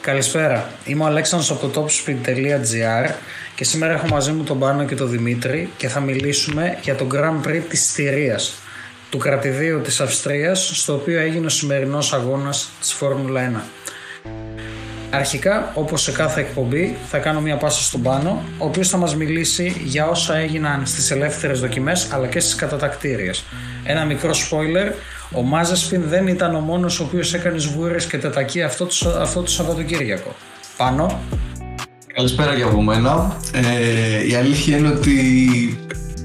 Καλησπέρα. Είμαι ο Αλέξανδρος από το topspeed.gr και σήμερα έχω μαζί μου τον Πάνο και τον Δημήτρη και θα μιλήσουμε για το Grand Prix της Στηρίας, του κρατηδίου της Αυστρίας, στο οποίο έγινε ο σημερινός αγώνας της Φόρμουλα 1. Αρχικά, όπως σε κάθε εκπομπή, θα κάνω μια πάσα στον Πάνο, ο οποίος θα μας μιλήσει για όσα έγιναν στις ελεύθερες δοκιμές αλλά και στις κατατακτήριες. Ένα μικρό spoiler, ο Μάζεσπιν δεν ήταν ο μόνος ο οποίος έκανε σβούρες και τετακέ αυτό το, αυτό το Σαββατοκύριακο. Πάνω. Καλησπέρα και από μένα. Ε, η αλήθεια είναι ότι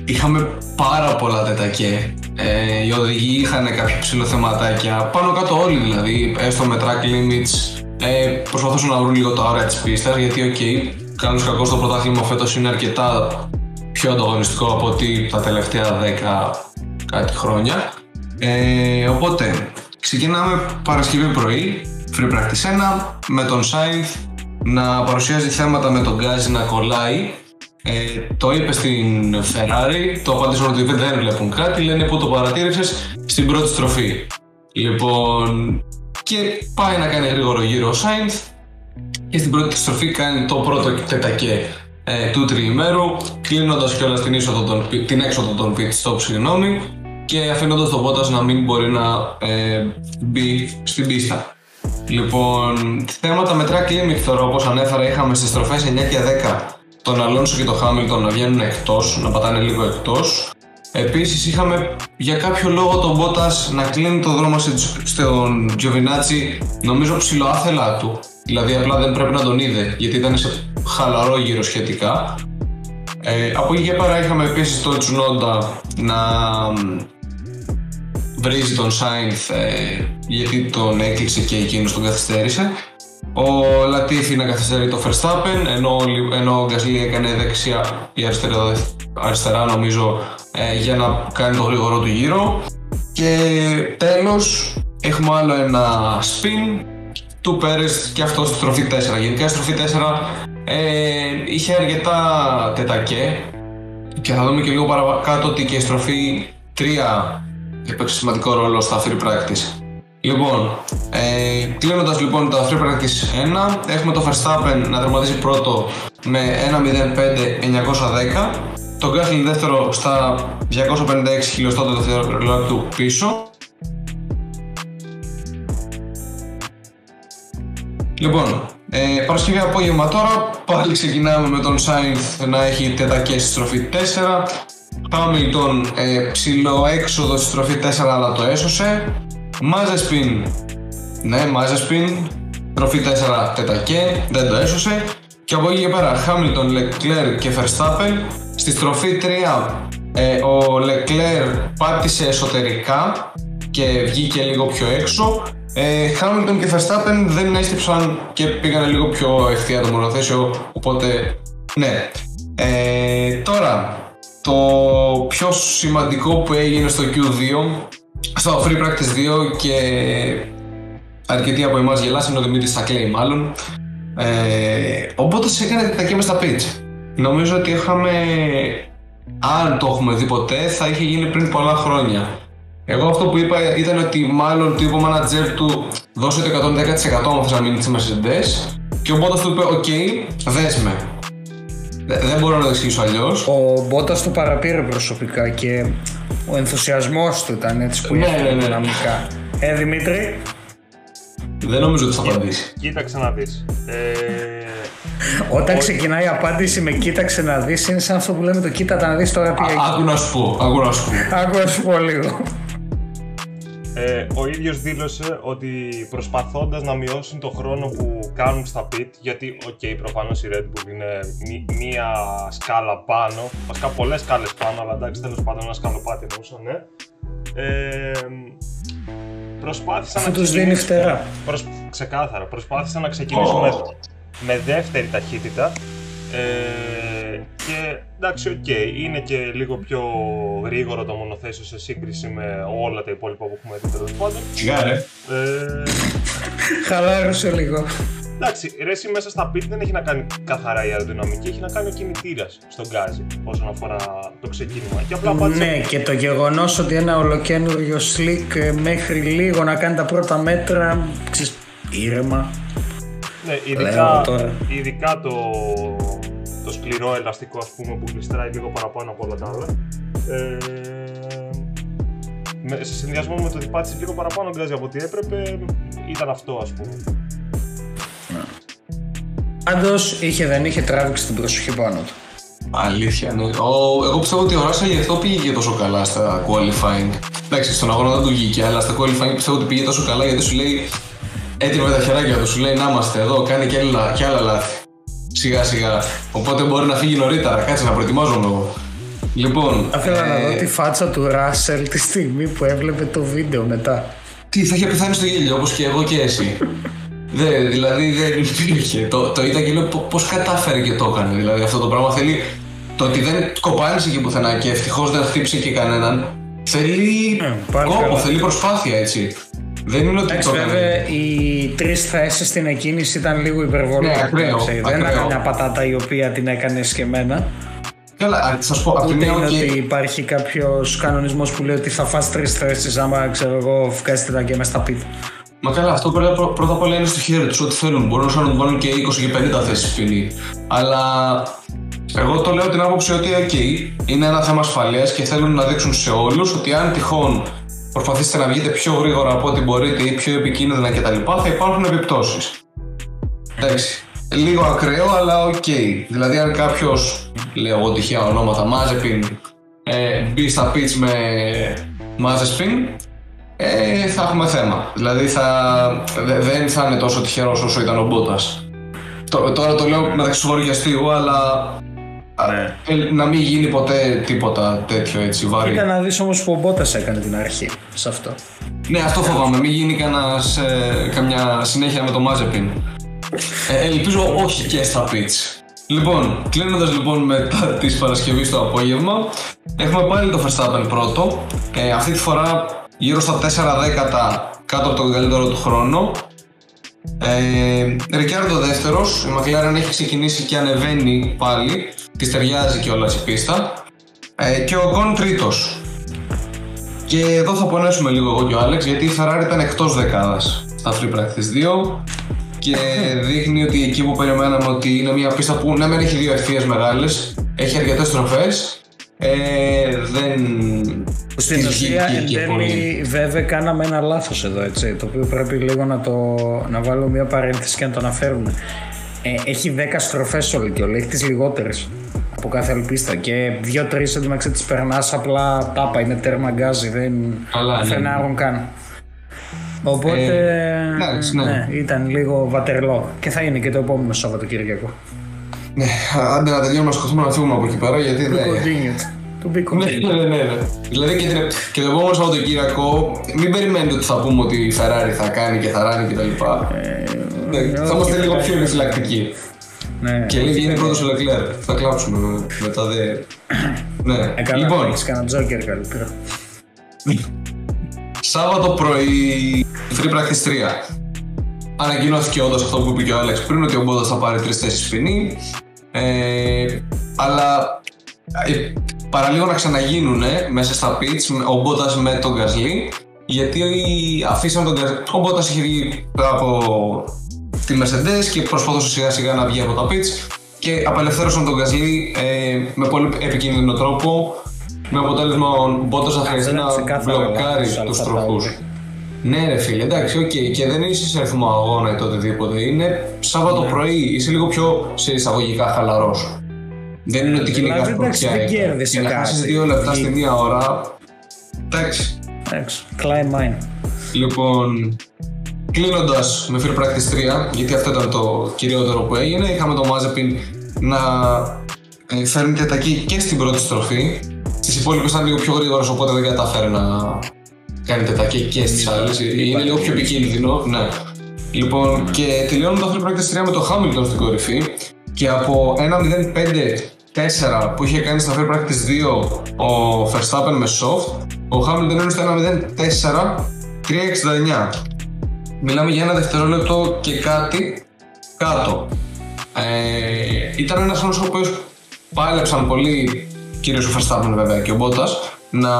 είχαμε πάρα πολλά τετακέ. Ε, οι οδηγοί είχαν κάποια ψιλοθεματάκια, πάνω κάτω όλοι δηλαδή, έστω με track limits. Ε, προσπαθούσαν να βρουν λίγο τα όρια της πίστας, γιατί OK, okay, καλώς κακώς το πρωτάθλημα φέτος είναι αρκετά πιο ανταγωνιστικό από ότι τα τελευταία 10 κάτι χρόνια. Ε, οπότε, ξεκινάμε Παρασκευή πρωί, Free Practice 1, με τον Sainz να παρουσιάζει θέματα με τον Γκάζι να κολλάει. Ε, το είπε στην Ferrari, το απαντήσαν ότι δεν βλέπουν κάτι, λένε που το παρατήρησες; Στην πρώτη στροφή. Λοιπόν, και πάει να κάνει γρήγορο γύρο ο Sainz και στην πρώτη στροφή κάνει το πρώτο τετακέ ε, του τριημέρου, κλείνοντας κιόλας την, την έξοδο των pit stop, συγγνώμη, και αφήνοντας τον Bottas να μην μπορεί να ε, μπει στην πίστα. Λοιπόν, θέματα με track limit τώρα όπως ανέφερα είχαμε στις στροφές 9 και 10 τον Αλόνσο και τον Χάμιλτον να βγαίνουν εκτός, να πατάνε λίγο εκτός. Επίσης είχαμε για κάποιο λόγο τον Bottas να κλείνει το δρόμο στον Giovinazzi νομίζω ψηλοάθελά του. Δηλαδή απλά δεν πρέπει να τον είδε γιατί ήταν σε χαλαρό γύρο σχετικά. Ε, από εκεί και πέρα είχαμε επίσης τον Τσουνόντα να βρίζει τον Σάινθ ε, γιατί τον έκλειξε και εκείνος τον καθυστέρησε. Ο Λατίφη να καθυστερεί το Verstappen ενώ, ενώ ο Γκασλί έκανε δεξιά ή αριστερά, αριστερά νομίζω ε, για να κάνει το γρήγορο του γύρο. Και τέλος έχουμε άλλο ένα spin του Πέρες και αυτό στη στροφή 4. Γενικά η στροφή 4 ε, είχε αρκετά τετακέ και θα δούμε και λίγο παρακάτω ότι και η στροφή 3 έπαιξε σημαντικό ρόλο στα free practice. Λοιπόν, ε, κλείνοντας λοιπόν τα free practice 1, έχουμε το Verstappen να τερματίσει πρώτο με 1.05.910, το Gasly δεύτερο στα 256 χιλιοστά το δευτερόλεπτο πίσω. Λοιπόν, ε, Παρασκευή απόγευμα τώρα, πάλι ξεκινάμε με τον Sainz να έχει τετακές στη στροφή 4, Χάμιλτον ε, ψηλό έξοδο στη στροφή 4 αλλά το έσωσε. Μάζεσπιν, ναι Μάζεσπιν, στροφή 4 τετακέ, δεν το έσωσε. Και από εκεί και πέρα Χάμιλτον, Λεκλέρ και Verstappen. Στη στροφή 3 ε, ο Λεκλέρ πάτησε εσωτερικά και βγήκε λίγο πιο έξω. Ε, Χάμιλτον και Verstappen δεν έστειψαν και πήγαν λίγο πιο ευθεία το μονοθέσιο, οπότε ναι. Ε, τώρα, το πιο σημαντικό που έγινε στο Q2, στο Free Practice 2 και αρκετοί από εμάς γελάσαν, ο Δημήτρης τα κλαίει μάλλον. Ε, οπότε έκανε τα και στα pitch. Νομίζω ότι είχαμε, αν το έχουμε δει ποτέ, θα είχε γίνει πριν πολλά χρόνια. Εγώ αυτό που είπα ήταν ότι μάλλον του είπε ο manager του δώσε το 110% αν θες να μείνει στις Mercedes και οπότε του είπε οκ, δες με. Δεν μπορώ να το εξηγήσω αλλιώς. Ο Μπότας το παραπήρε προσωπικά και ο ενθουσιασμός του ήταν έτσι που ναι, ναι, ναι. δυναμικά. Ε, Δημήτρη; Δεν νομίζω ότι θα απαντήσει. Κοίταξε να δεις. Ε... Όταν ξεκινάει η απάντηση με κοίταξε να δεις, είναι σαν αυτό που λέμε το κοίτα να δεις τώρα τι Άκου να σου πω. Άκου να σου πω. Άκου να σου πω λίγο. Ε, ο ίδιος δήλωσε ότι προσπαθώντας να μειώσουν το χρόνο που κάνουν στα pit, γιατί OK, okay, προφανώς η Red Bull είναι μία σκάλα πάνω, βασικά πολλές σκάλες πάνω, αλλά εντάξει τέλος πάντων ένα σκαλοπάτι εννοούσα, ναι. Ε, προσπάθησαν να τους δίνει φτερά. Προσ... Ξεκάθαρα, προσπάθησαν να ξεκινήσουν με, με δεύτερη ταχύτητα, ε, και εντάξει, OK, okay, είναι και λίγο πιο γρήγορο το μονοθέσιο σε σύγκριση με όλα τα υπόλοιπα που έχουμε δει τέλος πάντων. Σιγά, ε. Χαλάρωσε λίγο. Εντάξει, ρε, εσύ μέσα στα pit δεν έχει να κάνει καθαρά η αεροδυναμική, έχει να κάνει ο κινητήρας στο γκάζι όσον αφορά το ξεκίνημα. Και απλά ναι, και το γεγονός ότι ένα ολοκαίνουργιο slick ε, μέχρι λίγο να κάνει τα πρώτα μέτρα. Ξέρεις, ήρεμα. Ναι, Λέω ειδικά, τώρα. ειδικά το, το σκληρό ελαστικό ας πούμε που γλιστράει λίγο παραπάνω από όλα τα άλλα. Ε, με, σε συνδυασμό με το ότι πάτησε λίγο παραπάνω γκάζι από ό,τι έπρεπε, ήταν αυτό ας πούμε. Πάντως είχε δεν είχε τράβηξει την προσοχή πάνω του. Αλήθεια, ναι. Ο, εγώ πιστεύω ότι ο Ράσελ γι' αυτό πήγε τόσο καλά στα qualifying. Εντάξει, στον αγώνα δεν του βγήκε, αλλά στα qualifying πιστεύω ότι πήγε τόσο καλά γιατί σου λέει έτοιμο με τα χεράκια του, σου λέει να είμαστε εδώ, κάνει και άλλα, και άλλα λάθη. Σιγά σιγά. Οπότε μπορεί να φύγει νωρίτερα, κάτσε να προετοιμάζομαι εγώ. Λοιπόν. Θα ήθελα να ε, δω τη φάτσα του Ράσελ τη στιγμή που έβλεπε το βίντεο μετά. Τι, θα είχε πεθάνει στο γέλιο όπως και εγώ και εσύ. Δε, δηλαδή δεν υπήρχε. Το, το είδα και λέω πώς κατάφερε και το έκανε. Δηλαδή αυτό το πράγμα θέλει. Το ότι δεν κοπάνισε εκεί πουθενά και ευτυχώς δεν χτύπησε και κανέναν. Θέλει Ε, πάλι κόπο, καλά. θέλει προσπάθεια έτσι. Δεν είναι ότι Εντάξει, το έκανε. βέβαια οι τρεις θέσεις στην εκκίνηση ήταν λίγο υπερβολή. Ναι, ακραίο, εντάξει, Δεν ακραίο. ήταν μια πατάτα η οποία την έκανες σκεμμένα. Καλά, θα σου πω από τη Ούτε μία, είναι οκ. ότι υπάρχει κάποιος κανονισμός που λέει ότι θα φας τρεις θέσεις άμα ξέρω εγώ βγάζεις την αγκαία μέσα στα πίτα. Μα καλά, αυτό πρώτα, πρώτα απ' όλα είναι στο χέρι τους ό,τι θέλουν. Μπορούν να του βάλουν και 20 και 50 θέσεις ποινή. Αλλά εγώ το λέω την άποψη ότι, OK, είναι ένα θέμα ασφαλείας και θέλουν να δείξουν σε όλους ότι αν τυχόν προσπαθήσετε να βγείτε πιο γρήγορα από ό,τι μπορείτε ή πιο επικίνδυνα κτλ., θα υπάρχουν επιπτώσεις. Εντάξει. Λίγο ακραίο, αλλά οκ. Δηλαδή, αν κάποιος, λέω εγώ τυχαία ονόματα, Μάζεπιν, ε, μπει στα pits με Μάζεσπιν, ε, θα έχουμε θέμα. Δηλαδή θα, δε- δεν θα είναι τόσο τυχερός όσο ήταν ο Μπότας. Τώρα το λέω μεταξύ σοβαρού και αστείου, αλλά α, Ναι. ε, να μην γίνει ποτέ τίποτα τέτοιο έτσι βαρύ. Κοίτα να δεις όμως που ο Μπότας έκανε την αρχή σε αυτό. Ναι, αυτό φοβάμαι. Μην γίνει κανένας, ε, καμιά συνέχεια με το Μάζεπιν. Ε, ελπίζω όχι και στα pitch. Λοιπόν, κλείνοντας λοιπόν μετά της Παρασκευής το απόγευμα, έχουμε πάλι το Verstappen πρώτο. Ε, αυτή τη φορά γύρω στα 4 δέκατα κάτω από τον καλύτερο του χρόνο. Ε, Ρικιάρντο δεύτερος, η McLaren έχει ξεκινήσει και ανεβαίνει πάλι. Της ταιριάζει κιόλας η πίστα. Ε, και ο Κον τρίτος. Και εδώ θα πονέσουμε λίγο εγώ και ο Άλεξ γιατί η Ferrari ήταν εκτός δεκάδας στα Free Practice 2 και δείχνει ότι εκεί που περιμέναμε ότι είναι μια πίστα που ναι μεν έχει δύο ευθείες μεγάλες, έχει αρκετές τροφές, ε, δεν Στην της ουσία βγήκε εν και πολύ. τέλει βέβαια κάναμε ένα λάθος εδώ έτσι το οποίο πρέπει λίγο να, το, να βάλω μια παρένθεση και να το αναφέρουμε. Ε, έχει 10 στροφές όλη και όλη, έχει τις λιγότερες από κάθε άλλη πίστα και 2-3 εντωμεταξύ τις περνάς απλά τάπα, είναι τέρμα γκάζι, δεν Καλά, ναι. φρενάρουν καν. Οπότε Ε, εντάξει, ναι. ήταν λίγο βατερλό και θα είναι και το επόμενο Σαββατοκύριακο. Ναι, άντε να τελειώνουμε να σκοτώσουμε να φύγουμε από εκεί πέρα γιατί To δεν... continued. To be Ναι, continued. ναι, ναι, ναι. Δηλαδή και, την, και το επόμενο Σαββατοκύριακο μην περιμένετε ότι θα πούμε ότι η Ferrari θα κάνει και θα ράνει κτλ. Ναι, θα όχι, είμαστε λίγο όχι. πιο επιφυλακτικοί. Ναι. Και λέει είναι πρώτος ο Leclerc. Θα κλάψουμε μετά δε. Ναι. Ε, καλά, λοιπόν, έχεις κανένα τζόκερ καλύτερα. Σάββατο πρωί Free Practice 3. Ανακοινώθηκε όντως αυτό που είπε και ο Άλεξ πριν ότι ο Μπότα θα πάρει τρεις θέσεις ποινή. Ε, αλλά ε, παραλίγο να ξαναγίνουν μέσα στα pitch ο Μπότας με τον Γκασλί γιατί αφήσαν τον Γκασλί. Ο Μπότας είχε βγει από τη Mercedes και προσπαθούσε σιγά σιγά να βγει από τα pitch και απελευθέρωσαν τον Γκασλί ε, με πολύ επικίνδυνο τρόπο με αποτέλεσμα ο Μπότας να χρειαστεί ήταν να ξεκάθαρα μπλοκάρει λάθος, τους Αλφα τροχούς. Τάουρι. Ναι, ρε φίλε, εντάξει, οκ. Και δεν είσαι σε αριθμό αγώνα ή το οτιδήποτε. Είναι Σάββατο Ναι. πρωί, είσαι λίγο πιο σε εισαγωγικά χαλαρός. Δεν είναι ότι Δηλαδή, κυνηγάς εντάξει, δεν πρωτιά. κέρδισε Και να κάτι. χάσει δύο λεπτά στη Ή- μία ώρα. Εντάξει. Εντάξει, κλάιν μάιν. Λοιπόν, κλείνοντας με Free Practice 3, γιατί αυτό ήταν το κυριότερο που έγινε, είχαμε το Mazepin να ε, φέρνει τετακή και στην πρώτη στροφή. Στις υπόλοιπες ήταν λίγο πιο γρήγορος, οπότε δεν κατάφερε να κάνει τετακή και στις άλλες. Είναι λίγο πιο επικίνδυνο, ναι. Λοιπόν, και τελειώνουμε το Free Practice 3 με το Hamilton στην κορυφή και από ένα 0-5-4 που είχε κάνει στα Free Practice 2 ο Verstappen με soft, ο Hamilton είναι στο 1-0-4 3-69. Μιλάμε για ένα δευτερόλεπτο και κάτι κάτω. Ε, ήταν ένας χρόνος ο οποίος πάλεψαν πολύ, κυρίως ο Verstappen βέβαια και ο Bottas, να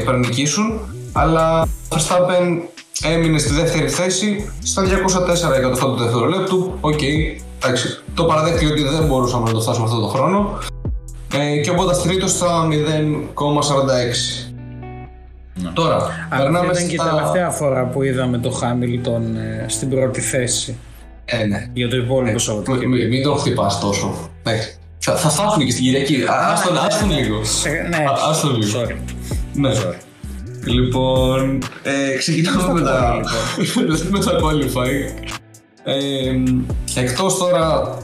υπερνικήσουν, αλλά ο Verstappen έμεινε στη δεύτερη θέση στα 204 εκατοστά του δευτερολέπτου. Οκ, εντάξει. Το παραδέχτηκε ότι δεν μπορούσαμε να το φτάσουμε αυτό το χρόνο. Ε, και ο Μπότας τρίτος στα 0,46. Τώρα, Αυτή περνάμε ήταν και η στα... τελευταία φορά που είδαμε το Χάμιλτον ε, στην πρώτη θέση Ε, ναι. για το υπόλοιπο Μη- Σαββατοκύριακο. μη- Μην το χτυπάς τόσο. Εντάξει. Θα, θα φτάσουμε και στην Κυριακή. Α, Ας τον, ας τον λίγο. Σε- Ναι, Α- ας το λίγο. sorry. Ναι. Λοιπόν, ε, ξεκινάμε με τα, με τα qualifying. Ε, εκτός τώρα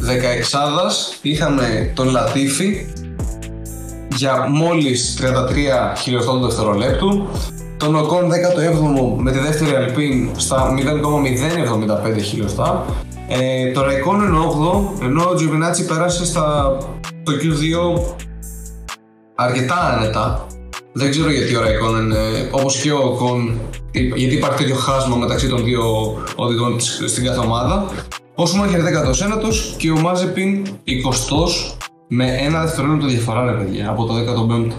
16 είχαμε τον Λατίφη για μόλις 33 χιλιοστά του δευτερολέπτου τον Οκόν 17ο με τη δεύτερη Αλπίν στα 0,075 χιλιοστά. Ε, το Ραϊκόνεν 8ο ενώ ο Τζιοβινάτσι πέρασε στα, το Q2 αρκετά άνετα. Δεν ξέρω γιατί ο Ραϊκόνεν, ε, όπως και ο Οκόν, γιατί υπάρχει τέτοιο χάσμα μεταξύ των δύο οδηγών της- στην κάθε ομάδα. Ο Σουμάχερ 19ος και ο Μάζεπιν 20ος με ένα δευτερόλεπτο διαφορά, ρε παιδιά, από το 15ο.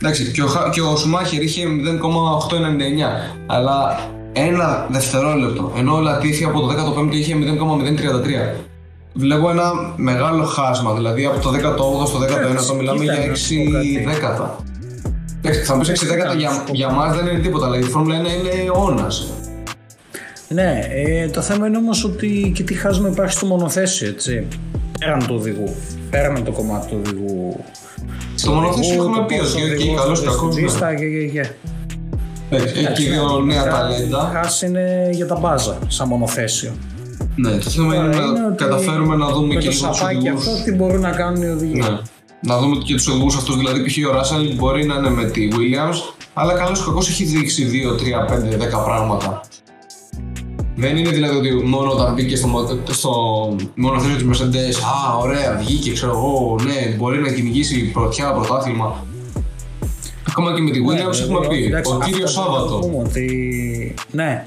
Εντάξει, και ο, Χα- και ο Σουμάχερ είχε 0,899, αλλά ένα δευτερόλεπτο, ενώ ο Λατίφη από το 15ο είχε 0,033. Βλέπω ένα μεγάλο χάσμα, δηλαδή από το 18ο στο 19ο μιλάμε κοίτα, για να 6 σου πω κάτι. δέκατα. Εντάξει, θα μου πεις 6 δέκατα για, για μας δεν είναι τίποτα, αλλά η Φόρμουλα 1 είναι αιώνας. Ναι, ε, το θέμα είναι όμως ότι και τι χάσμα υπάρχει στο μονοθέσιο, έτσι. Πέραν του οδηγού. Πέραν από το κομμάτι του οδηγού. Στο μονοθέσιο οδηγού, έχουμε το πει πώς ότι ο εκεί οδηγός καλός είναι κακός. στην ναι. πίστα και, και, και. Εντάξει, Έχει και δύο νέα Τα ταλέντα. χάσει είναι για τα μπάζα, σαν μονοθέσιο. Ναι, το θέμα είναι Τώρα είναι να ότι καταφέρουμε να δούμε Με και το λίγο τους σαπάκι οδηγούς. αυτό τι μπορούν να κάνουν οι οδηγοί. Ναι. Να δούμε και τους οδηγούς αυτούς. Δηλαδή, π.χ. ο Ράσελ μπορεί να είναι με τη Williams, αλλά καλός ή κακός έχει δείξει 2, 3, 5, 10 πράγματα. Δεν είναι δηλαδή ότι μόνο όταν μπήκε στο, μο- στο μονοθέσιο της Mercedes, Α, ωραία, βγήκε, ξέρω εγώ, ναι, μπορεί να κυνηγήσει πρωτιά, πρωτάθλημα. Ακόμα και με τη Williams Ναι, έχουμε βέβαια, πει. εντάξει, ο αυτό κύριος πρέπει να το Σάββατο. πούμε ότι... Ναι,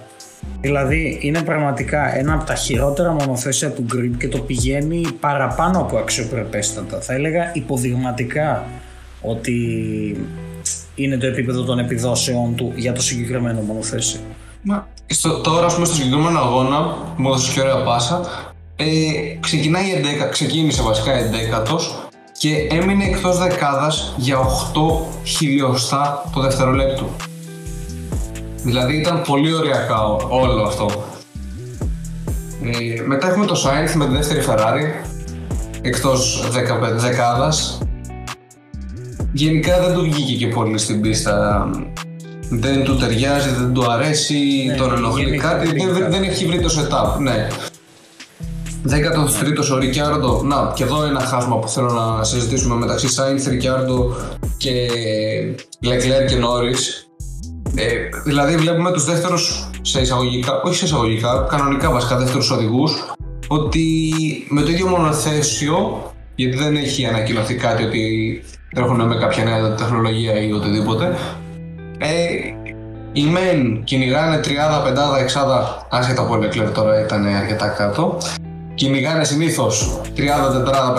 δηλαδή είναι πραγματικά ένα από τα χειρότερα μονοθέσια του grid και το πηγαίνει παραπάνω από αξιοπρεπέστατα. Θα έλεγα υποδειγματικά ότι είναι το επίπεδο των επιδόσεών του για το συγκεκριμένο μονοθέσιο. Μα, στο, τώρα, ας πούμε, στο συγκεκριμένο αγώνα, που μου έδωσε και ωραία πάσα, ε, ξεκινάει 11, ξεκίνησε βασικά 11ος και έμεινε εκτός δεκάδας για 8 χιλιοστά το δευτερολέπτο. Δηλαδή ήταν πολύ ωριακά ό- όλο αυτό. Ε, μετά έχουμε το Sainz με τη δεύτερη Ferrari, εκτός 15 δεκάδας. Γενικά δεν του βγήκε και πολύ στην πίστα. Δεν του ταιριάζει, δεν του αρέσει, Ναι, τον ενοχλεί γενικά κάτι, δεν δεν, πήγε δεν έχει βρει το setup. Ναι. 13ο ο Ρικιάρντο. Να, και εδώ ένα χάσμα που θέλω να συζητήσουμε μεταξύ Σάινθ, Ρικιάρντο και Leclerc και Norris. Ε, δηλαδή βλέπουμε τους δεύτερους σε εισαγωγικά, όχι σε εισαγωγικά, κανονικά βασικά δεύτερους οδηγούς ότι με το ίδιο μονοθέσιο, γιατί δεν έχει ανακοινωθεί κάτι ότι τρέχουν με κάποια νέα τεχνολογία ή οτιδήποτε, ε, οι μεν κυνηγάνε 30, 50, 60, άσχετα από Leclerc τώρα ήταν αρκετά κάτω, κυνηγάνε συνήθως 30, 40,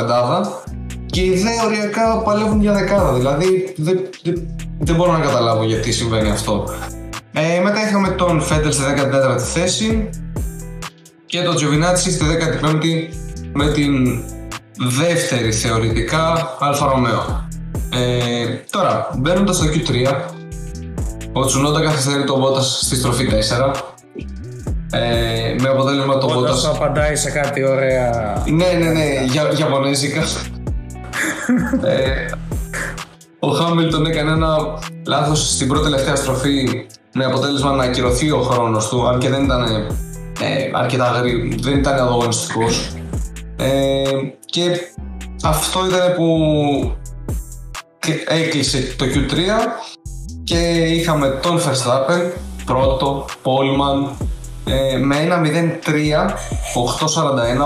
50 και οι δε οριακά παλεύουν για δεκάδα. Δηλαδή δεν, δεν, δεν μπορώ να καταλάβω γιατί συμβαίνει αυτό. Ε, μετά είχαμε τον Φέτελ στη 14η θέση και τον Τζοβινάτσι στη 15η με την δεύτερη θεωρητικά Alfa Romeo. Ε, τώρα, μπαίνοντας στο Q3, ο Τσουνόντα καθυστερεί τον Μπότας στη στροφή 4. Ε, με αποτέλεσμα τον Όταν Μπότας σου απαντάει σε κάτι ωραία... ναι, ναι, ναι, για, Ιαπωνέζικα. ε, ο Χάμιλτον έκανε ένα λάθος στην πρώτη τελευταία στροφή με αποτέλεσμα να ακυρωθεί ο χρόνος του, αν και δεν ήταν ε, αρκετά γρήγορο, δεν ήταν αγωνιστικός. Ε, και αυτό ήταν που έκλεισε το Q3 και είχαμε τον Verstappen πρώτο, Πόλμαν ε, με ένα 0-3,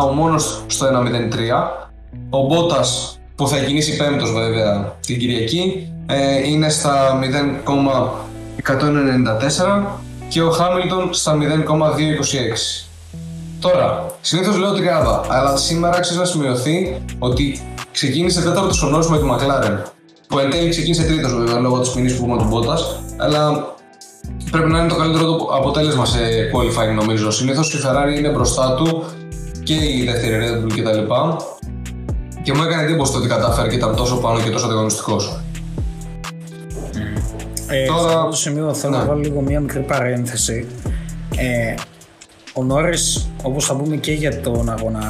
8-41, ο μόνος στο 1-0-3. Ο Μπότας που θα κινήσει πέμπτος βέβαια την Κυριακή ε, είναι στα 0,194 και ο Χάμιλτον στα 0,226. Τώρα, συνήθως λέω τριάδα, αλλά σήμερα αξίζει να σημειωθεί ότι ξεκίνησε τέταρτος ο Νόρις με τη McLaren. Που εν τέλει ξεκίνησε τρίτος βέβαια λόγω της ποινής που έχουμε τον Μπότας, αλλά πρέπει να είναι το καλύτερο του αποτέλεσμα σε qualifying νομίζω. Συνήθως η Ferrari είναι μπροστά του και η δεύτερη Red Bull κτλ. Και μου έκανε εντύπωση το ότι κατάφερε και ήταν τόσο πάνω και τόσο ανταγωνιστικός. Ε, Τώρα... Σε αυτό το σημείο θέλω ναι. να βάλω λίγο μία μικρή παρένθεση. Ε, ο Νόρι, όπως θα πούμε και για τον αγώνα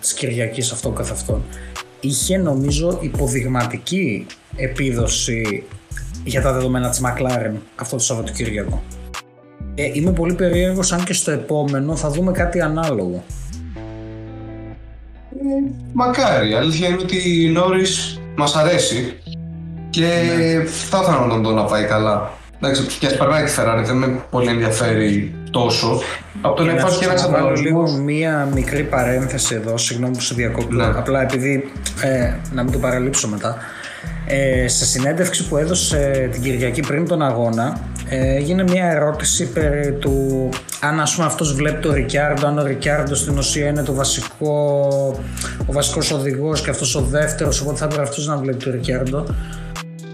της Κυριακής αυτό καθ' αυτόν, είχε νομίζω υποδειγματική επίδοση για τα δεδομένα της McLaren αυτό το Σαββατοκύριακο. Ε, είμαι πολύ περίεργος αν και στο επόμενο θα δούμε κάτι ανάλογο. Ε, μακάρι. Η αλήθεια είναι ότι η Νόρις μας αρέσει και ναι. θα ήθελα να τον να πάει καλά. Εντάξει, και ας περνάει τη Ferrari, δεν με πολύ ενδιαφέρει τόσο. Από το να υπάρχει ένα ανταγωνισμό. λίγο μία μικρή παρένθεση εδώ, συγγνώμη που σε διακόπτω. Ναι. Απλά επειδή ε, να μην το παραλείψω μετά. Ε, σε συνέντευξη που έδωσε την Κυριακή πριν τον αγώνα ε, έγινε μια ερώτηση περί του αν ας πούμε αυτός βλέπει τον Ρικιάρντο αν ο Ρικιάρντος στην ουσία είναι το βασικό, ο βασικός οδηγός και αυτός ο δεύτερος οπότε θα έπρεπε αυτός να βλέπει τον Ρικιάρντο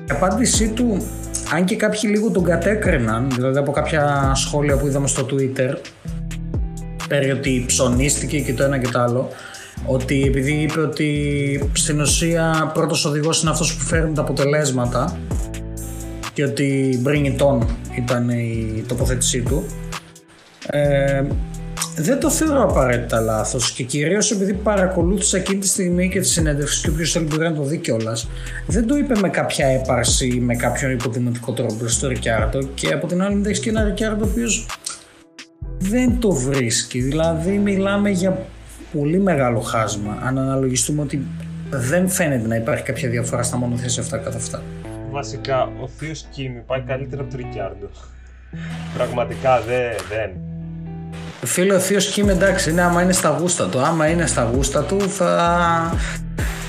η απάντησή του αν και κάποιοι λίγο τον κατέκριναν δηλαδή από κάποια σχόλια που είδαμε στο Twitter περί ότι ψωνίστηκε και το ένα και το άλλο ότι επειδή είπε ότι στην ουσία πρώτος οδηγός είναι αυτός που φέρνει τα αποτελέσματα και ότι bring it on ήταν η τοποθέτησή του ε, δεν το θεωρώ απαραίτητα λάθος και κυρίως επειδή παρακολούθησα εκείνη τη στιγμή και τη συνέντευξη και όποιος θέλει μπορεί να το δει κιόλας. Δεν το είπε με κάποια έπαρση ή με κάποιον υποδηματικό τρόπο στο Ρικιάρτο και από την άλλη μην έχεις και ένα Ρικιάρτο ο οποίος δεν το βρίσκει. Δηλαδή μιλάμε για πολύ μεγάλο χάσμα αν αναλογιστούμε ότι δεν φαίνεται να υπάρχει κάποια διαφορά στα μονοθέσια αυτά κατά αυτά. Βασικά, ο Θείος Κίμη πάει καλύτερα από τον Ρικιάρντο. Πραγματικά δεν. δεν. Φίλε, ο Θείος Κίμη εντάξει, είναι άμα είναι στα γούστα του. Άμα είναι στα γούστα του θα,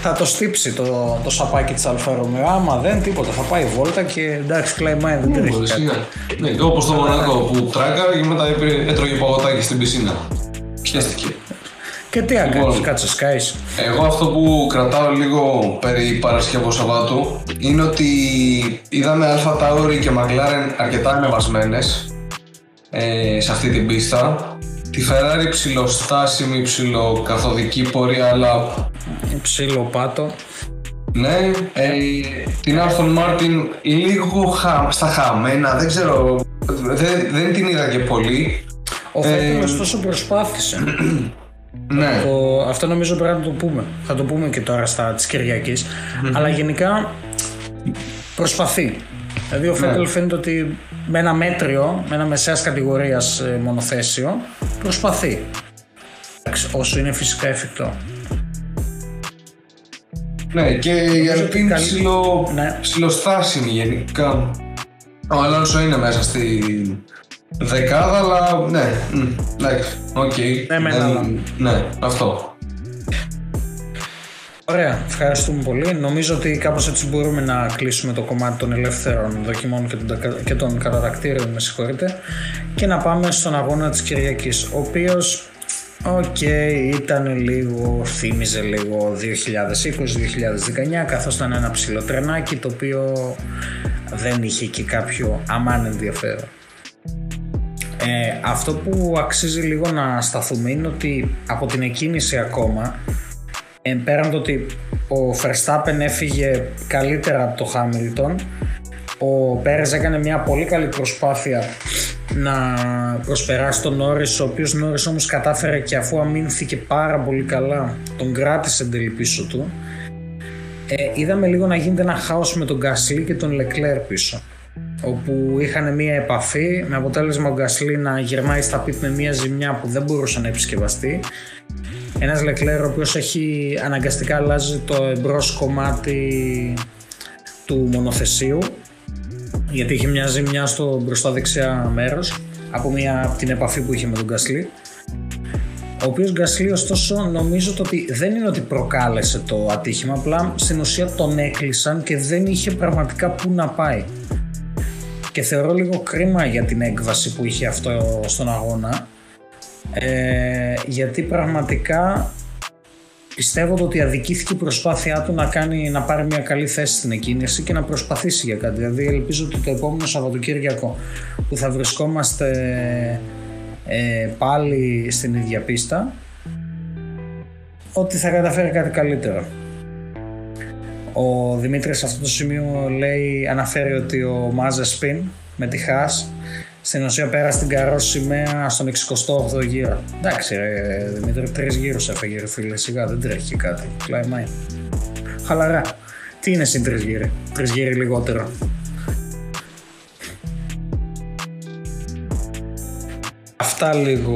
θα το στύψει το, το σαπάκι της Αλφα Ρωμαίο. Άμα δεν, τίποτα. Θα πάει βόλτα και εντάξει, κλαϊμάει δεν τρέχει. Ναι, ναι όπως το Μονακό που τράκαρε και μετά έτρωγε παγωτάκι στην πισίνα. Πιέστηκε. Και τι αν λοιπόν, κάτσε σκάεις. Εγώ αυτό που κρατάω λίγο περί Παρασκευού Σαββάτου είναι ότι είδαμε Αλφα Τάουρι και Μαγκλάρεν αρκετά ανεβασμένες ε, σε αυτή την πίστα. Τη Ferrari ψηλοστάσιμη, ψηλοκαθοδική πορεία, αλλά... πάτο. Ναι, ε, την Aston Martin λίγο χα, στα χαμένα, δεν ξέρω, δεν, δεν την είδα και πολύ. Ο Φέτελ ωστόσο προσπάθησε. Ναι. Το, αυτό νομίζω πρέπει να το πούμε. Θα το πούμε και τώρα στα της κυριακη Αλλά γενικά προσπαθεί. Δηλαδή ο ναι. Φέτελ φαίνεται ότι με ένα μέτριο, με ένα μεσαίας κατηγορίας ε, μονοθέσιο, προσπαθεί. Όσο είναι φυσικά εφικτό. Ναι, και η Αλπίν είναι ψιλο, ναι. ψιλοστάσιμη γενικά. Ο Αλόνσο είναι μέσα στη, Δεκάδα, αλλά ναι. Εντάξει, οκ. Ναι, ναι, αυτό. Ωραία, ευχαριστούμε πολύ. Νομίζω ότι κάπως έτσι μπορούμε να κλείσουμε το κομμάτι των ελεύθερων δοκιμών και των, κατατακτήριων, με συγχωρείτε, και να πάμε στον αγώνα της Κυριακής, ο οποίος OK, okay, ήταν λίγο, θύμιζε λίγο 2020-2019 καθώς ήταν ένα ψιλοτρενάκι το οποίο δεν είχε και κάποιο αμάν ενδιαφέρον. Ε, αυτό που αξίζει λίγο να σταθούμε είναι ότι από την εκκίνηση ακόμα ε, πέραν το ότι ο Verstappen έφυγε καλύτερα από το Hamilton ο Πέρες έκανε μια πολύ καλή προσπάθεια να προσπεράσει τον Νόρις ο οποίος Νόρις όμως κατάφερε και αφού αμήνθηκε πάρα πολύ καλά τον κράτησε εντελεί πίσω του. Ε, είδαμε λίγο να γίνεται ένα χάος με τον Γκασλή και τον Λεκλέρ πίσω όπου είχαν μία επαφή με αποτέλεσμα ο Γκασλή να γυρνάει στα πίτ με μία ζημιά που δεν μπορούσε να επισκευαστεί. Ένας Λεκλέρ ο οποίος έχει αναγκαστικά αλλάζει το εμπρός κομμάτι του μονοθεσίου γιατί είχε μια ζημιά στο μπροστά δεξιά μέρος από, μια, από την επαφή που είχε με τον Γκασλή ο οποίος Γκασλή ωστόσο νομίζω ότι δεν είναι ότι προκάλεσε το ατύχημα απλά στην ουσία τον έκλεισαν και δεν είχε πραγματικά που να πάει και θεωρώ λίγο κρίμα για την έκβαση που είχε αυτό στον αγώνα ε, γιατί πραγματικά πιστεύω ότι αδικήθηκε η προσπάθειά του να, κάνει, να πάρει μια καλή θέση στην εκκίνηση και να προσπαθήσει για κάτι. Δηλαδή ελπίζω ότι το επόμενο Σαββατοκύριακο που θα βρισκόμαστε ε, πάλι στην ίδια πίστα ότι θα καταφέρει κάτι καλύτερο. Ο Δημήτρης σε αυτό το σημείο λέει, αναφέρει ότι ο Μάζε Σπιν με τη Χάς στην ουσία πέρασε την καρό σημαία στον 68ο γύρο. Εντάξει, ρε, Δημήτρη, τρεις γύρους έφεγε, ρε φίλε. Σιγά δεν τρέχει και κάτι. Κλάιμα Χαλαρά. Τι είναι συν τρεις γύρι; Τρεις γύρι λιγότερο. Αυτά λίγο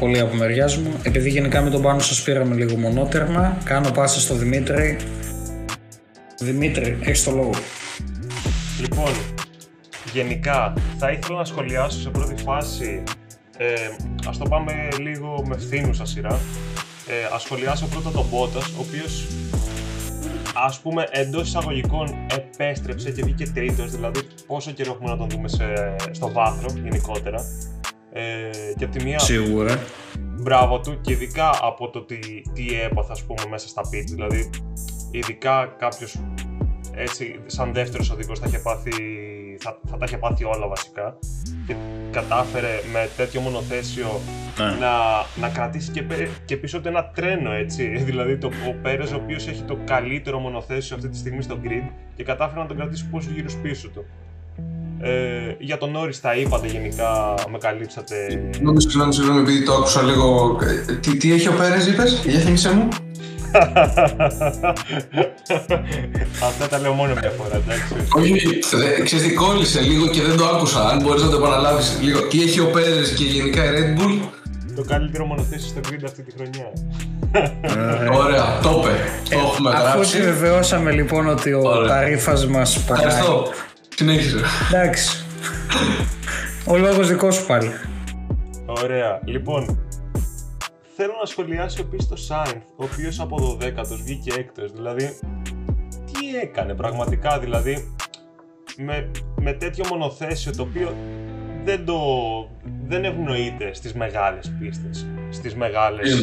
πολύ από μεριά μου. Επειδή γενικά με τον πάνω σας πήραμε λίγο μονότερμα, κάνω πάσα στο Δημήτρη. Δημήτρη, έχεις το λόγο. Λοιπόν, γενικά θα ήθελα να σχολιάσω σε πρώτη φάση, ε, ας το πάμε λίγο με φθήνουσα σειρά, ε, ας σχολιάσω πρώτα τον Bottas, ο οποίος ας πούμε εντός εισαγωγικών επέστρεψε και βγήκε τρίτος, δηλαδή πόσο καιρό έχουμε να τον δούμε σε, στο βάθρο γενικότερα. Ε, και από τη μία... Σίγουρα. Μπράβο του και ειδικά από το τι, τι έπαθα ας πούμε μέσα στα πίτ, δηλαδή ειδικά κάποιος έτσι σαν δεύτερος οδηγός θα είχε πάθει θα, θα τα είχε πάθει όλα βασικά και κατάφερε με τέτοιο μονοθέσιο ναι. να, να κρατήσει και, και πίσω του ένα τρένο έτσι. Δηλαδή το, ο Πέρες ο οποίος έχει το καλύτερο μονοθέσιο αυτή τη στιγμή στο grid και κατάφερε να τον κρατήσει πόσους γύρους πίσω του. Ε, για τον Νόρις τα είπατε γενικά, με καλύψατε. Νομίζω, συγγνώμη, συγγνώμη, επειδή το άκουσα λίγο. Ε, τι, τι έχει ο Πέρες, είπες, για θύμισε μου. Αυτά τα λέω μόνο μια φορά, εντάξει. Όχι, ξέρεις τι κόλλησε λίγο και δεν το άκουσα. Αν μπορείς να το επαναλάβεις λίγο. Τι έχει ο Πέρες και γενικά η Red Bull; Το καλύτερο μονοθέσιο στο grid αυτή τη χρονιά. Ωραία, το είπε. Το έχουμε γράψει. Αφού επιβεβαιώσαμε λοιπόν ότι ο ταρίφας μας πάει. Ευχαριστώ. Συνέχισε. Εντάξει. Ο λόγος δικός σου πάλι. Ωραία. Λοιπόν, θέλω να σχολιάσω επίση το Σάινθ, ο οποίος από 12ο βγήκε έκτος. Δηλαδή, τι έκανε πραγματικά, δηλαδή, με, με τέτοιο μονοθέσιο το οποίο δεν το δεν ευνοείται στις μεγάλες πίστες, στις μεγάλες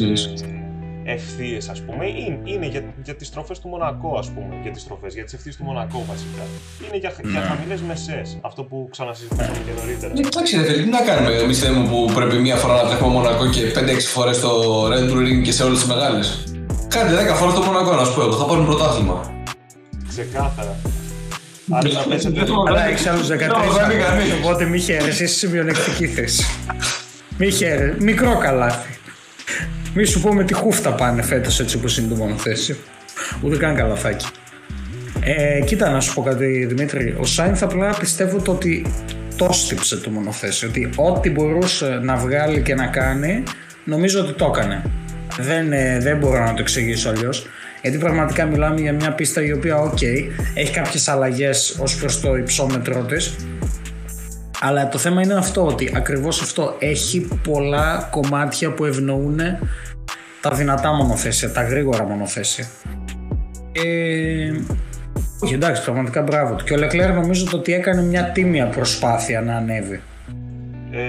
ευθείες, ας πούμε. Είναι, είναι για, για τις τροφέ του Μονακό, ας πούμε. Για τις τροφέ, για τις ευθείες του Μονακό βασικά. Είναι για, ναι. για χαμηλές μεσές. Αυτό που ξανασυζητήσαμε και νωρίτερα. Εντάξει, ρε τι να κάνουμε εμείς θέλουμε που πρέπει μία φορά να τρέχουμε Μονακό και 5-6 φορές στο Red Bull Ring και σε όλες τις μεγάλες. Κάντε 10 φορές το Μονακό, να σου πω εγώ. Θα πάρουν πρωτάθλημα. Ξεκάθαρα. Αλλά έχει άλλου 13 οπότε μη χαίρεσαι, είσαι σε μειονεκτική θέση. Μη χαίρεσαι, μικρό καλάθι. Μη σου πούμε τι χούφτα πάνε φέτος έτσι όπως είναι το μονοθέσιο. Ούτε καν καλαθάκι. Ε, κοίτα να σου πω κάτι Δημήτρη. Ο Σάινθ απλά πιστεύω το ότι το στύψε το μονοθέσιο. Ότι ό,τι μπορούσε να βγάλει και να κάνει, νομίζω ότι το έκανε. Δεν, ε, δεν μπορώ να το εξηγήσω αλλιώς. Γιατί πραγματικά μιλάμε για μια πίστα η οποία, ok, έχει κάποιες αλλαγές ως προς το υψόμετρό της. Αλλά το θέμα είναι αυτό, ότι ακριβώς αυτό έχει πολλά κομμάτια που ευνοούν τα δυνατά μονοθέσια, τα γρήγορα μονοθέσια. Ε, όχι εντάξει, πραγματικά μπράβο του. Και ο Λεκλέρ νομίζω ότι έκανε μια τίμια προσπάθεια να ανέβει. Ε,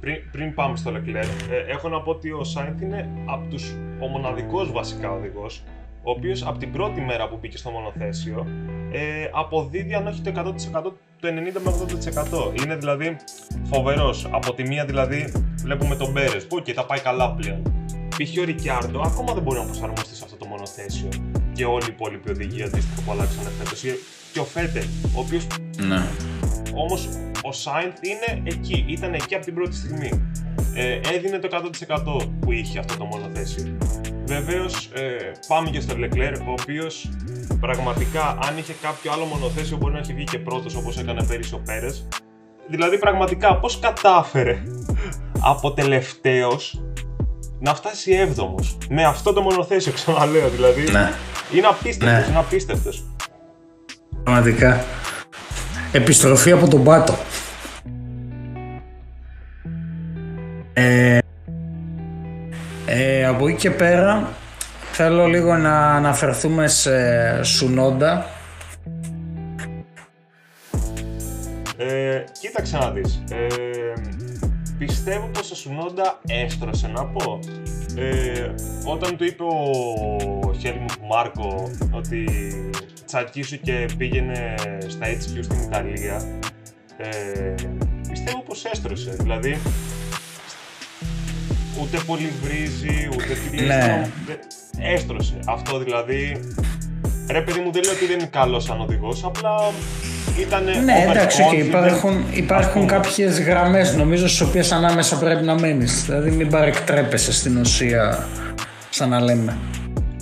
πριν, πριν πάμε στο Leclerc, ε, έχω να πω ότι ο Σάινθ είναι από τους, ο μοναδικός βασικά οδηγός ο οποίος από την πρώτη μέρα που μπήκε στο μονοθέσιο ε, αποδίδει αν όχι το 100% το 90 με 80%. Είναι δηλαδή φοβερός. Από τη μία δηλαδή βλέπουμε τον Μπέρες που και θα πάει καλά πλέον. Π.χ. ο Ρικιάρντο ακόμα δεν μπορεί να προσαρμοστεί σε αυτό το μονοθέσιο και όλοι οι υπόλοιποι οδηγοί αντίστοιχα που αλλάξαν φέτος. Και ο Φέτελ, ο οποίος. Ναι. Όμως ο Σάινθ είναι εκεί, ήταν εκεί από την πρώτη στιγμή. Ε, έδινε το 100% που είχε αυτό το μονοθέσιο. Βεβαίως, ε, πάμε και στο Leclerc, ο οποίος πραγματικά αν είχε κάποιο άλλο μονοθέσιο μπορεί να έχει βγει και πρώτος όπως έκανε πέρυσι ο Πέρες. Δηλαδή, πραγματικά πώς κατάφερε από τελευταίος να φτάσει έβδομος. Με αυτό το μονοθέσιο, ξαναλέω δηλαδή. Ναι. Είναι απίστευτος, ναι. είναι απίστευτος. Πραγματικά. Επιστροφή από τον πάτο. Ε, ε, από εκεί και πέρα θέλω λίγο να αναφερθούμε σε Σουνόντα. Ε, κοίταξε να δεις. Ε, πιστεύω πως ο Σουνόντα έστρωσε να πω. Ε, όταν του είπε ο Χέλμουντ Μάρκο ότι τσακίσου και πήγαινε στα HQ στην Ιταλία, ε, πιστεύω πως έστρωσε. Δηλαδή, ούτε πολύ βρίζει, ούτε τι λέει. Ναι. δεν- Έστρωσε. Αυτό δηλαδή. Ρε παιδί μου, δεν λέω ότι δεν είναι καλός σαν οδηγός, απλά ήταν. Ναι, εντάξει, και overconfident, υπάρχουν, ας υπάρχουν πούμε. κάποιες γραμμές νομίζω στις οποίες ανάμεσα πρέπει να μένεις. Δηλαδή, μην παρεκτρέπεσαι στην ουσία, σαν να λέμε.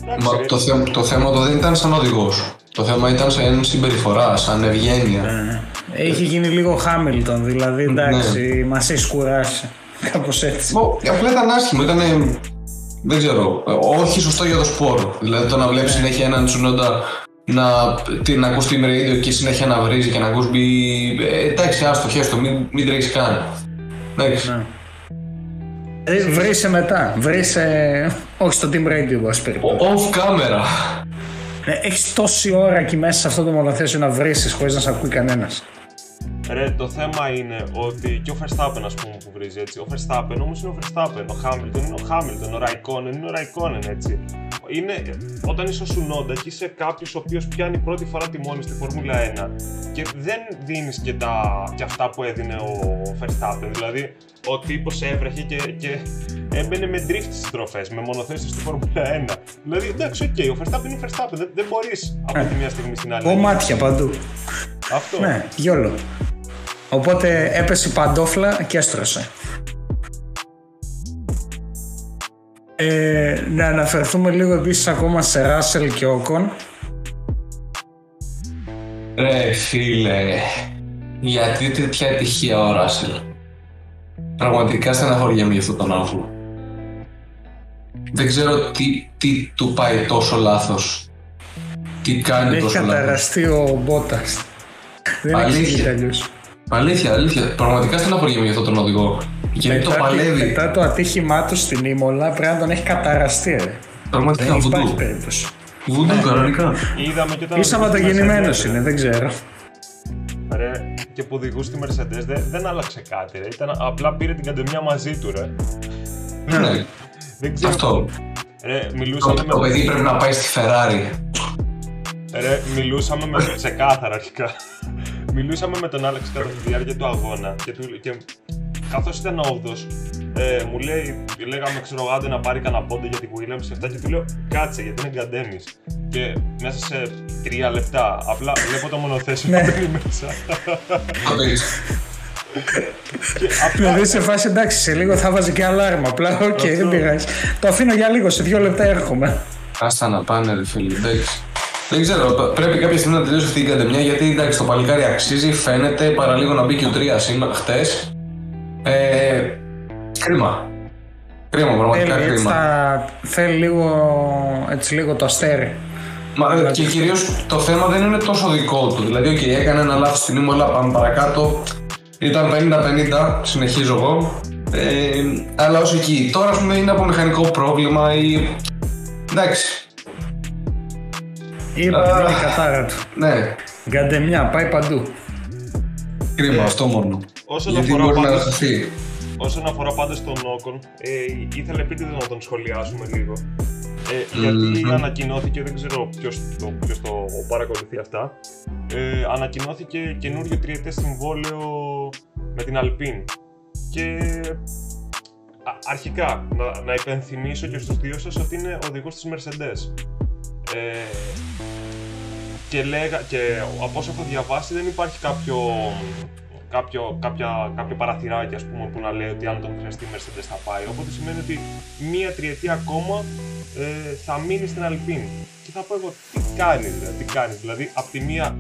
Εντάξει, Μα ρε. το, θέμα, το θέμα του δεν ήταν σαν οδηγός. Το θέμα ήταν σαν συμπεριφορά, σαν ευγένεια. Ε, Έχει γίνει λίγο Χάμιλτον, δηλαδή εντάξει, μας έχει κουράσει. Κάπως έτσι. Μπο, Απλά ήταν άσχημο, ήταν. Δεν ξέρω, όχι σωστό για το σπόρο. Δηλαδή το να βλέπεις συνέχεια έναν τσουνόντα να, τι, να ακούς την radio και συνέχεια να βρίζει και να ακούς μπει. Ε, εντάξει, άστο, χέστο, μην, μην τρέχει καν. Εντάξει. Ναι. Ε, Βρήσε μετά. Βρήσε. Όχι στο Team Radio, ας πούμε. Ο- Off camera. Έχεις τόση ώρα εκεί μέσα σε αυτό το μονοθέσιο να βρει χωρίς να σε ακούει κανένας. Ρε, το θέμα είναι ότι και ο Verstappen, ας πούμε, που βρίζει έτσι. Ο Verstappen όμως είναι ο Verstappen. Ο Hamilton είναι ο Hamilton. Ο Raikkonen είναι ο Raikkonen, έτσι. Είναι, όταν είσαι ο Tsunoda και είσαι κάποιος ο οποίος πιάνει πρώτη φορά τιμόνι στη Φόρμουλα 1 και δεν δίνεις και, τα, και αυτά που έδινε ο Verstappen. Δηλαδή, ο τύπος έβρεχε και, και έμπαινε με drift στις στροφές, με μονοθέσιο στη Φόρμουλα 1. Δηλαδή, εντάξει, οκ, ο Verstappen είναι Verstappen. Δεν, δεν μπορείς από τη μία στιγμή στην άλλη. να Κομμάτια παντού. γίνεις. Αυτό. Ναι, YOLO. Οπότε έπεσε η παντόφλα και έστρωσε. Ε, να αναφερθούμε λίγο επίσης ακόμα σε Ράσελ και Όκον. Ρε φίλε, γιατί τέτοια ατυχία ο Ράσελ. Πραγματικά στεναχωριέμαι για αυτόν τον άνθρωπο. Δεν ξέρω τι, τι του πάει τόσο λάθος. Τι κάνει Έχει τόσο λάθος. καταραστεί ο Μπότας. Δεν Αλήθεια. εξηγείται αλλιώς. Αλήθεια, αλήθεια. Πραγματικά στεναχωριέμαι για αυτόν τον οδηγό. Γιατί το Μετά, τη- παλεύει. μετά το ατύχημά του στην Ήμολα πρέπει να τον έχει καταραστεί. Ρε. Πραγματικά Δεν υπάρχει βουντού. περίπτωση. Βουντού, κανονικά. Είδαμε και όταν. Ή σαββατογεννημένο είναι, δεν ξέρω. Ρε, και που οδηγούσε στη Mercedes δεν, δεν άλλαξε κάτι. Ρε. Ήταν, απλά πήρε την καντεμιά μαζί του. Ρε. Ναι, Δεν ξέρω. αυτό. Ρε, Το, μιλούσαμε το με, παιδί πρέπει να πάει στη Ferrari. ρε, μιλούσαμε με ξεκάθαρα αρχικά. Μιλούσαμε με τον Άλεξ κατά τη διάρκεια του αγώνα και, του, και καθώς ήταν όδος, ε, μου λέει, λέγαμε ξέρω εγώ, άντε να πάρει κανένα πόντο για τη Williams και αυτά και του λέω κάτσε γιατί είναι γκαντέμης και μέσα σε τρία λεπτά απλά βλέπω το μονοθέσιο Ναι. που μπαίνει μέσα Το δεις. και απλά Δηλαδή σε φάση εντάξει, σε λίγο θα βάζει και αλάρμα. Απλά, οκ, δεν πειράζει. Το αφήνω για λίγο, σε δύο λεπτά έρχομαι. Άστα να πάνε, ρε φίλε. Εντάξει. Δεν ξέρω, π- πρέπει κάποια στιγμή να τελειώσει αυτή η καντεμιά γιατί εντάξει, το παλικάρι αξίζει, φαίνεται παραλίγο να μπει και ο 3 σήμερα χτες. Ε, κρίμα. Κρίμα, πραγματικά Θέλει, έτσι, κρίμα. θα, θέλει λίγο, έτσι, λίγο το αστέρι. Μα, ε, και κυρίως το θέμα δεν είναι τόσο δικό του. Δηλαδή, OK, έκανε ένα λάθος στην ήμου, αλλά πάμε παρακάτω. Ήταν 50-50, συνεχίζω εγώ. Ε, αλλά όσο εκεί. Τώρα, ας πούμε, είναι από μηχανικό πρόβλημα ή. Εντάξει. Είπα, Α. είναι η κατάρα του. Ναι, Γκαντεμιά, πάει παντού. κρίμα αυτό μόνο. όσον Γιατί αφορά μπορεί να πάντως- χαθεί. Όσον αφορά πάντως τον Όκον, ε, ήθελα επίτηδες να τον σχολιάσουμε λίγο. Ε, γιατί Μμμ. ανακοινώθηκε, δεν ξέρω ποιος το, ποιος το παρακολουθεί αυτά, ε, ανακοινώθηκε καινούριο τριετές συμβόλαιο με την Alpine. Και α- αρχικά, να, να υπενθυμίσω και στους δύο σας ότι είναι οδηγός της Mercedes. Ε, και, λέγα, και από όσο έχω διαβάσει δεν υπάρχει κάποιο, κάποιο, κάποια, κάποιο παραθυράκι ας πούμε, που να λέει ότι αν τον χρειαστεί η Mercedes θα πάει. Οπότε σημαίνει ότι μία τριετία ακόμα ε, θα μείνει στην Alpine. Και θα πω εγώ τι κάνει δηλαδή, τι κάνεις. Δηλαδή απ' τη μία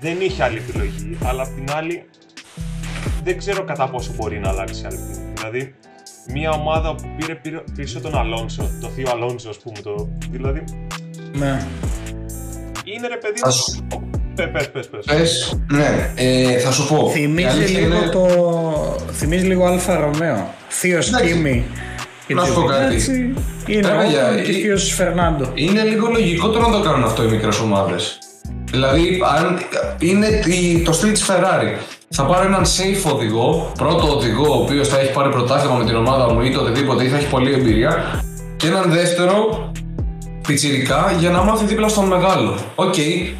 δεν είχε άλλη επιλογή, αλλά απ' την άλλη δεν ξέρω κατά πόσο μπορεί να αλλάξει η Alpine. Δηλαδή μια ομάδα που πήρε πήρε πίσω τον Αλόνσο, το θείο Αλόνσο ας πούμε, το, δηλαδή Ναι. είναι ρε παιδί Θα σου- Πε- Πες, πες, πες. Πες, ναι, ε, θα σου πω. Η Θυμίζει αλήθεια λίγο είναι- το. Θυμίζει λίγο Αλφα Ρωμαίο. Θείος Εντάξει. Κίμη. Να σου πω κάτι. Έτσι, Είναι Ρε, ο παιδιά, Όκον και η- θείος Φερνάντο. Είναι λίγο λογικότερο να το κάνουν αυτό οι μικρές ομάδες. Δηλαδή, αν είναι η- το στυλ της Ferrari. Θα πάρω έναν safe οδηγό, πρώτο οδηγό, ο οποίος θα έχει πάρει πρωτάθλημα με την ομάδα μου ή το οτιδήποτε ή θα έχει πολλή εμπειρία και έναν δεύτερο πιτσιρικά για να μάθει δίπλα στον μεγάλο. OK, okay.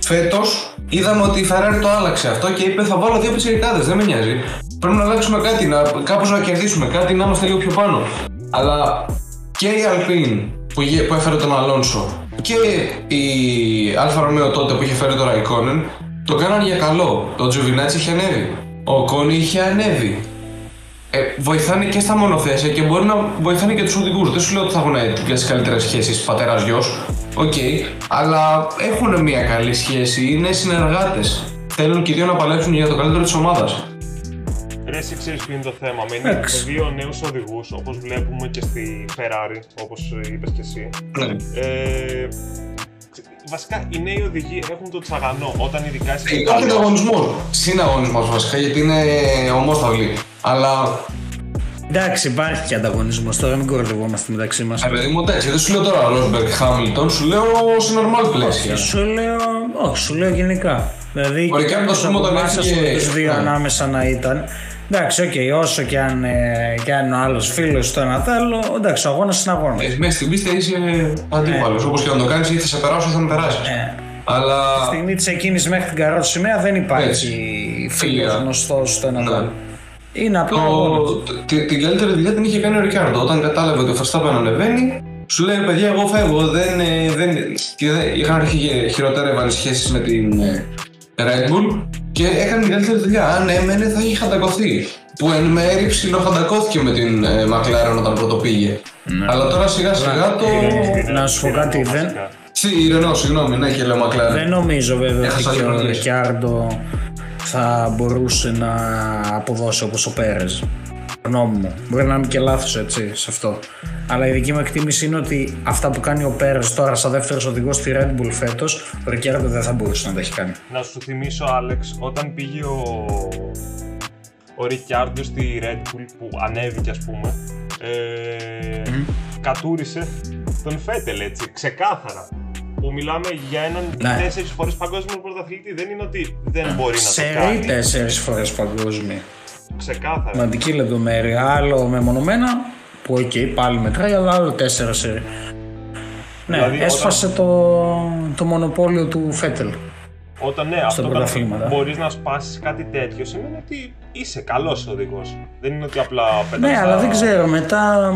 φέτος είδαμε ότι η Ferrari το άλλαξε αυτό και είπε θα βάλω δύο πιτσιρικάδες, δεν με νοιάζει. Πρέπει να αλλάξουμε κάτι, να, κάπως να κερδίσουμε κάτι, να είμαστε λίγο πιο πάνω. Αλλά και η Alpine που, που έφερε τον Αλόνσο και η Alfa Romeo τότε που είχε φέρει τον Raikkonen το κάνανε για καλό. Το Τζιοβινάτσι είχε ανέβει. Ο Οκόν είχε ανέβει. Ε, βοηθάνε και στα μονοθέσια και μπορεί να βοηθάνε και τους οδηγούς. Δεν σου λέω ότι θα έχουν τις καλύτερες σχέσεις πατέρα-γιο. OK, okay, αλλά έχουν μια καλή σχέση, είναι συνεργάτες. Θέλουν και οι δύο να παλέψουν για το καλύτερο της ομάδας. Ρε, εσύ ξέρεις ποιο είναι το θέμα. Με, με δύο νέους οδηγούς, όπως βλέπουμε και στη Ferrari, όπως είπες και εσύ. Ναι. Ε, βασικά οι νέοι οδηγοί έχουν το τσαγανό όταν ειδικά είσαι. Υπάρχει ανταγωνισμός. Συναγωνισμός βασικά γιατί είναι ομόσταυλοι. Αλλά Εντάξει, υπάρχει και ανταγωνισμός τώρα, μην κοροϊδευόμαστε μεταξύ μας. Ε, παιδί μου, εντάξει, δεν σου λέω τώρα Ρόσμπεργκ Χάμιλτον, σου λέω σε normal πλαίσια. Σου λέω, όχι, σου λέω γενικά. Δηλαδή, Μπορεί και αν το πούμε όταν έφυγε. Τους δύο ναι. ανάμεσα να ήταν. Εντάξει, OK, okay, όσο και αν, ε, και αν ο άλλος φίλος το ένα το άλλο, εντάξει, ο αγώνας είναι αγώνας. Ε, μέσα στην πίστα είσαι αντίπαλος. Ε. Όπως και να το κάνει, ή θα σε περάσω ή θα με περάσεις. Ε. Αλλά... Στη στιγμή της εκείνης μέχρι την καρότη σημαία δεν υπάρχει φίλος γνωστός στο ένα το ναι. άλλο. Είναι απλά. Το, την καλύτερη δουλειά την είχε κάνει ο Ρικάρντο. Όταν κατάλαβε ότι ο Φαστάπεν ανεβαίνει, σου λέει παιδιά, εγώ φεύγω. Δεν, ε, δεν... Και δεν... είχαν αρχίσει χειρότερα σχέσεις με την ε, Red Bull και έκανε την καλύτερη δουλειά. Αν έμενε, θα είχε χαντακωθεί. Που εν μέρει ψιλοχαντακώθηκε με την ε, McLaren όταν πρώτο πήγε. Ναι. Αλλά τώρα σιγά σιγά το. Να σου πω κάτι, δεν. Σι, Ρενό, συγγνώμη, ναι, και λέω McLaren. Δεν νομίζω βέβαια ότι ο Ρικάρντο θα μπορούσε να αποδώσει όπως ο Πέρες. Γνώμη μου. Μπορεί να είμαι και λάθος έτσι σε αυτό. Αλλά η δική μου εκτίμηση είναι ότι αυτά που κάνει ο Πέρες τώρα σαν δεύτερος οδηγός στη Red Bull φέτος, ο Ρικιάρντο δεν θα μπορούσε να τα έχει κάνει. Να σου θυμίσω Άλεξ, όταν πήγε ο, ο Ρικιάρντο στη Red Bull που ανέβηκε ας πούμε, ε, mm. κατούρησε τον Φέτελ έτσι, ξεκάθαρα που μιλάμε για έναν ναι. τέσσερις φορές παγκόσμιο πρωταθλητή. Δεν είναι ότι δεν μπορεί να σε το κάνει. τέσσερις φορές παγκόσμιο. Ξεκάθαρα. Σημαντική λεπτομέρεια. Άλλο μεμονωμένα, που OK, okay, πάλι μετράει, αλλά άλλο τέσσερα σερί. Ναι, δηλαδή, έσπασε όταν... το, το μονοπώλιο του Φέτελ. Όταν ναι, αυτό μπορείς να σπάσεις κάτι τέτοιο σημαίνει ότι είσαι καλός οδηγός. Δεν είναι ότι απλά πετάς Ναι, αλλά δεν ξέρω, μετά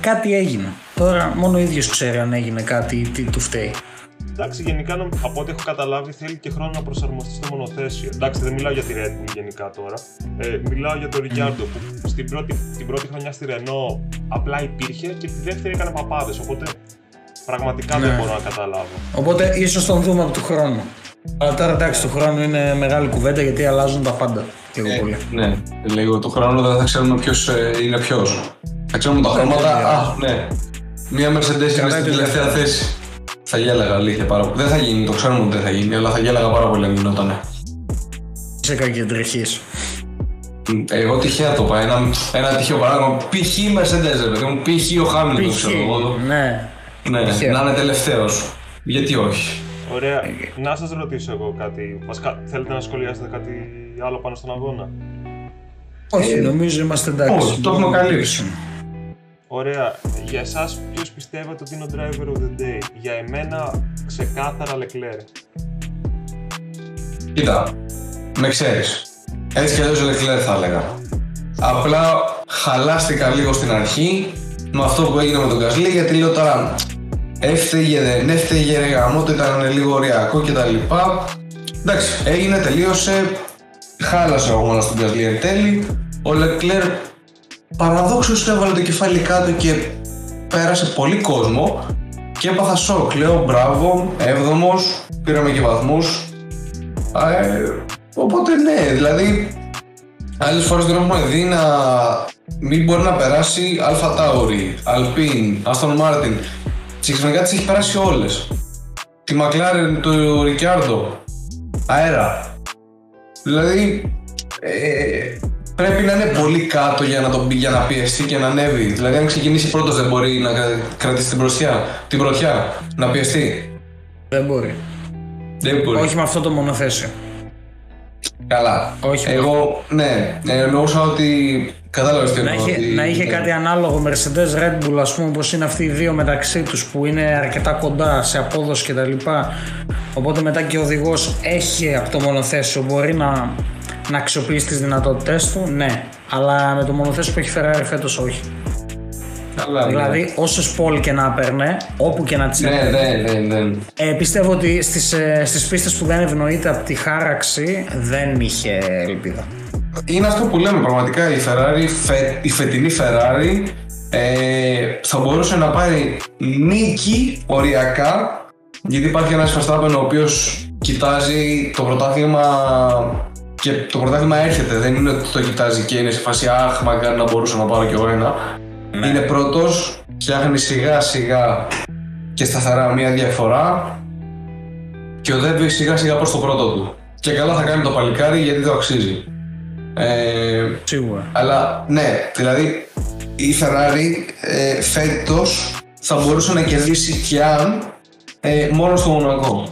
κάτι έγινε. Τώρα μόνο ο ίδιος ξέρει αν έγινε κάτι ή τι του φταίει. Εντάξει, γενικά από ό,τι έχω καταλάβει θέλει και χρόνο να προσαρμοστεί στο μονοθέσιο. Εντάξει, δεν μιλάω για τη Red Bull γενικά τώρα. Ε, μιλάω για τον Ρικιάρντο που στην πρώτη, την πρώτη χρονιά στη Renault απλά υπήρχε και τη δεύτερη έκανε παπάδες. Οπότε πραγματικά ναι. δεν μπορώ να καταλάβω. Οπότε ίσως τον δούμε από του χρόνου. Αλλά τώρα εντάξει, του χρόνου είναι μεγάλη κουβέντα γιατί αλλάζουν τα πάντα. Λίγο ε, πολύ. Ναι, λίγο του χρόνου δεν θα ξέρουμε ποιος ε, είναι ποιος. Θα ξέρουμε τα χρώματα. Α, ναι. Μία Mercedes είναι στην τελευταία θέση. Θα γέλαγα αλήθεια πάρα πολύ. Δεν θα γίνει, το ξέρουμε ότι δεν θα γίνει, αλλά θα γέλαγα πάρα πολύ αν γινόταν. Είσαι κακεντρεχής. Εγώ τυχαία το είπα. Ένα, ένα τυχαίο παράδειγμα. Π.χ. η Mercedes, παιδί μου. Π.χ. ο Χάμιλτον, ξέρω εγώ. Ναι. Ναι, να είναι τελευταίος. Γιατί όχι; Ωραία. Να σας ρωτήσω εγώ κάτι. Βασικά, θέλετε να σχολιάσετε κάτι άλλο πάνω στον αγώνα; Όχι, ε, νομίζω είμαστε εντάξει. Όχι, το έχουμε καλύψει. Ωραία. Για εσάς, ποιος πιστεύετε ότι είναι ο driver of the day; Για εμένα, ξεκάθαρα Leclerc. Κοίτα, με ξέρεις. Έτσι κι αλλιώς Leclerc θα έλεγα. Απλά χαλάστηκα λίγο στην αρχή με αυτό που έγινε με τον Κασλή γιατί λέω τώρα έφταιγε δεν έφταιγε ρε γαμό, ήταν λίγο ωριακό κτλ. Εντάξει, έγινε, τελείωσε, χάλασε ο αγώνας στον Κασλή εν τέλει. Ο Leclerc παραδόξως έβαλε το κεφάλι κάτω και πέρασε πολύ κόσμο και έπαθα σοκ. Λέω μπράβο, έβδομος, πήραμε και βαθμούς. Ε, οπότε ναι, δηλαδή άλλες φορές δεν έχουμε δει να μην μπορεί να περάσει Αλφα Τάουρι, Αλπίν, Αστον Μάρτιν. Ξαφνικά τις έχει περάσει όλες. Τη Μακλάρεν, το Ρικιάρντο, αέρα. Δηλαδή, ε, πρέπει να είναι πολύ κάτω για να, το, για να πιεστεί και να ανέβει. Δηλαδή, αν ξεκινήσει πρώτος, δεν μπορεί να κρατήσει την πρωτιά, την πρωτιά να πιεστεί. Δεν μπορεί. Δεν μπορεί. Όχι με αυτό το μονοθέσιο. Καλά. Όχι. Εγώ, ναι, ε, εννοούσα ότι. Κατάλαβες τι Να εννοώ. είχε, ότι- να είχε κάτι ανάλογο Mercedes Red Bull, ας πούμε, όπως είναι αυτοί οι δύο μεταξύ τους που είναι αρκετά κοντά σε απόδοση κτλ. Οπότε μετά και ο οδηγός έχει από το μονοθέσιο, μπορεί να, να αξιοποιήσει τις δυνατότητές του, ναι. Αλλά με το μονοθέσιο που έχει Ferrari φέτος όχι. Καλά, ναι. Δηλαδή, όσες πόλη και να παίρνε, όπου και να τις Ναι, ναι, ναι, ναι. Ε, πιστεύω ότι στις, ε, στις πίστες που δεν ευνοείται από τη χάραξη δεν είχε ελπίδα. Είναι αυτό που λέμε πραγματικά. Η Ferrari, φε- η φετινή Ferrari ε, θα μπορούσε να πάρει νίκη οριακά γιατί υπάρχει ένας Verstappen ο οποίος κοιτάζει το πρωτάθλημα και το πρωτάθλημα έρχεται. Δεν είναι ότι το κοιτάζει και είναι σε φάση αχ μακάρι να μπορούσα να πάρω κι εγώ ένα. Είναι πρώτος, φτιάχνει σιγά σιγά και σταθερά μία διαφορά και οδεύει σιγά σιγά προς το πρώτο του. Και καλά θα κάνει το παλικάρι γιατί το αξίζει. Ε, Σίγουρα. αλλά ναι, δηλαδή η Ferrari ε, φέτος θα μπορούσε να κερδίσει και αν ε, μόνο στο Μονακό.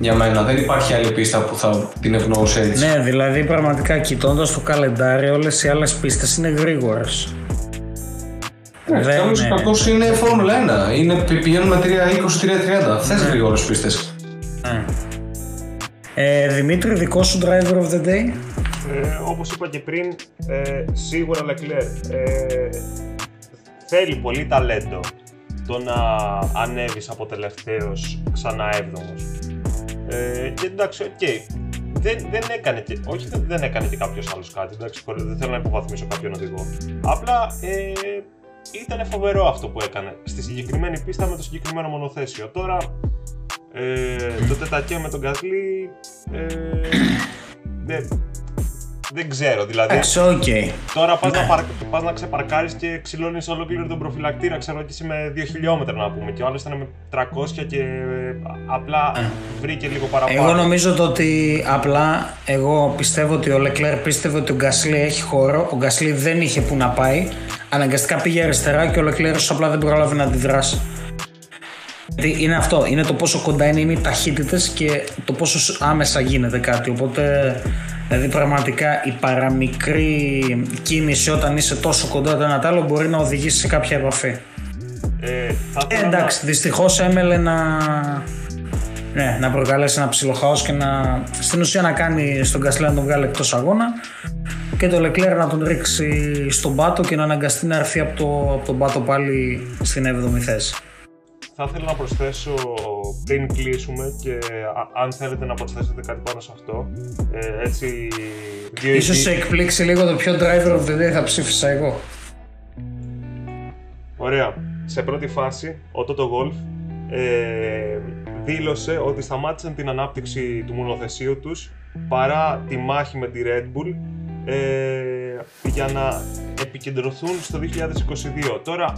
Για μένα δεν υπάρχει άλλη πίστα που θα την ευνοούσε έτσι. Ναι, δηλαδή πραγματικά κοιτώντας το καλεντάρι, όλες οι άλλες πίστες είναι γρήγορες. Ναι, δεν Καλώς ή είναι. κακώς είναι Φόρμουλα 1. Είναι, πη- πηγαίνουν με 3-20-3-30. Θες γρήγορες πίστες. Ε, Δημήτρη, δικό σου driver of the day; Ε, όπως είπα και πριν, ε, σίγουρα Leclerc ε, θέλει πολύ ταλέντο το να ανέβεις από τελευταίος ξανά έβδομος. Ε, και εντάξει, οκ. Δεν, δεν έκανε και, όχι δεν, δεν έκανε και κάποιος άλλος κάτι, εντάξει, χωρίς- δεν θέλω να υποβαθμίσω κάποιον οδηγό. Απλά ε, ήταν φοβερό αυτό που έκανε στη συγκεκριμένη πίστα με το συγκεκριμένο μονοθέσιο. Τώρα ε, το τετακέ με τον Gasly ε, δεν, δεν ξέρω, δηλαδή Εντάξει, οκ. τώρα πας, να, παρ, πας να ξεπαρκάρεις και ξυλώνεις ολόκληρο τον προφυλακτήρα, ξέρω και είσαι με 2 χιλιόμετρα να πούμε και ο άλλος ήταν με 300 και ε, απλά βρήκε λίγο παραπάνω. Εγώ νομίζω το ότι απλά εγώ πιστεύω ότι ο Leclerc πίστευε ότι ο Γκασλί έχει χώρο. Ο Γκασλί δεν είχε που να πάει. Αναγκαστικά πήγε αριστερά και ο Leclerc απλά δεν πρόλαβε να αντιδράσει. Γιατί είναι αυτό, είναι το πόσο κοντά είναι, είναι οι ταχύτητες και το πόσο άμεσα γίνεται κάτι. Οπότε, δηλαδή πραγματικά η παραμικρή κίνηση όταν είσαι τόσο κοντά το ένα το άλλο μπορεί να οδηγήσει σε κάποια επαφή. Ε, θα Ε, ήθελα να- εντάξει, δυστυχώς έμελε να. Ναι, να προκαλέσει ένα ψιλοχάο και να. στην ουσία να κάνει στον Κασλέ να τον βγάλει εκτός αγώνα και το Leclerc να τον ρίξει στον πάτο και να αναγκαστεί να έρθει από, το, από τον πάτο πάλι στην 7η θέση. Θα ήθελα να προσθέσω πριν κλείσουμε και α- αν θέλετε να προσθέσετε κάτι πάνω σε αυτό. Ε, έτσι, δύο Ίσως ειδι- σε εκπλήξει λίγο το ποιο driver of the day θα ψήφισα εγώ. Ωραία. Σε πρώτη φάση, ο Toto Wolff ε, δήλωσε ότι σταμάτησαν την ανάπτυξη του μονοθεσίου τους παρά τη μάχη με τη Red Bull ε, για να επικεντρωθούν στο 2022. Τώρα,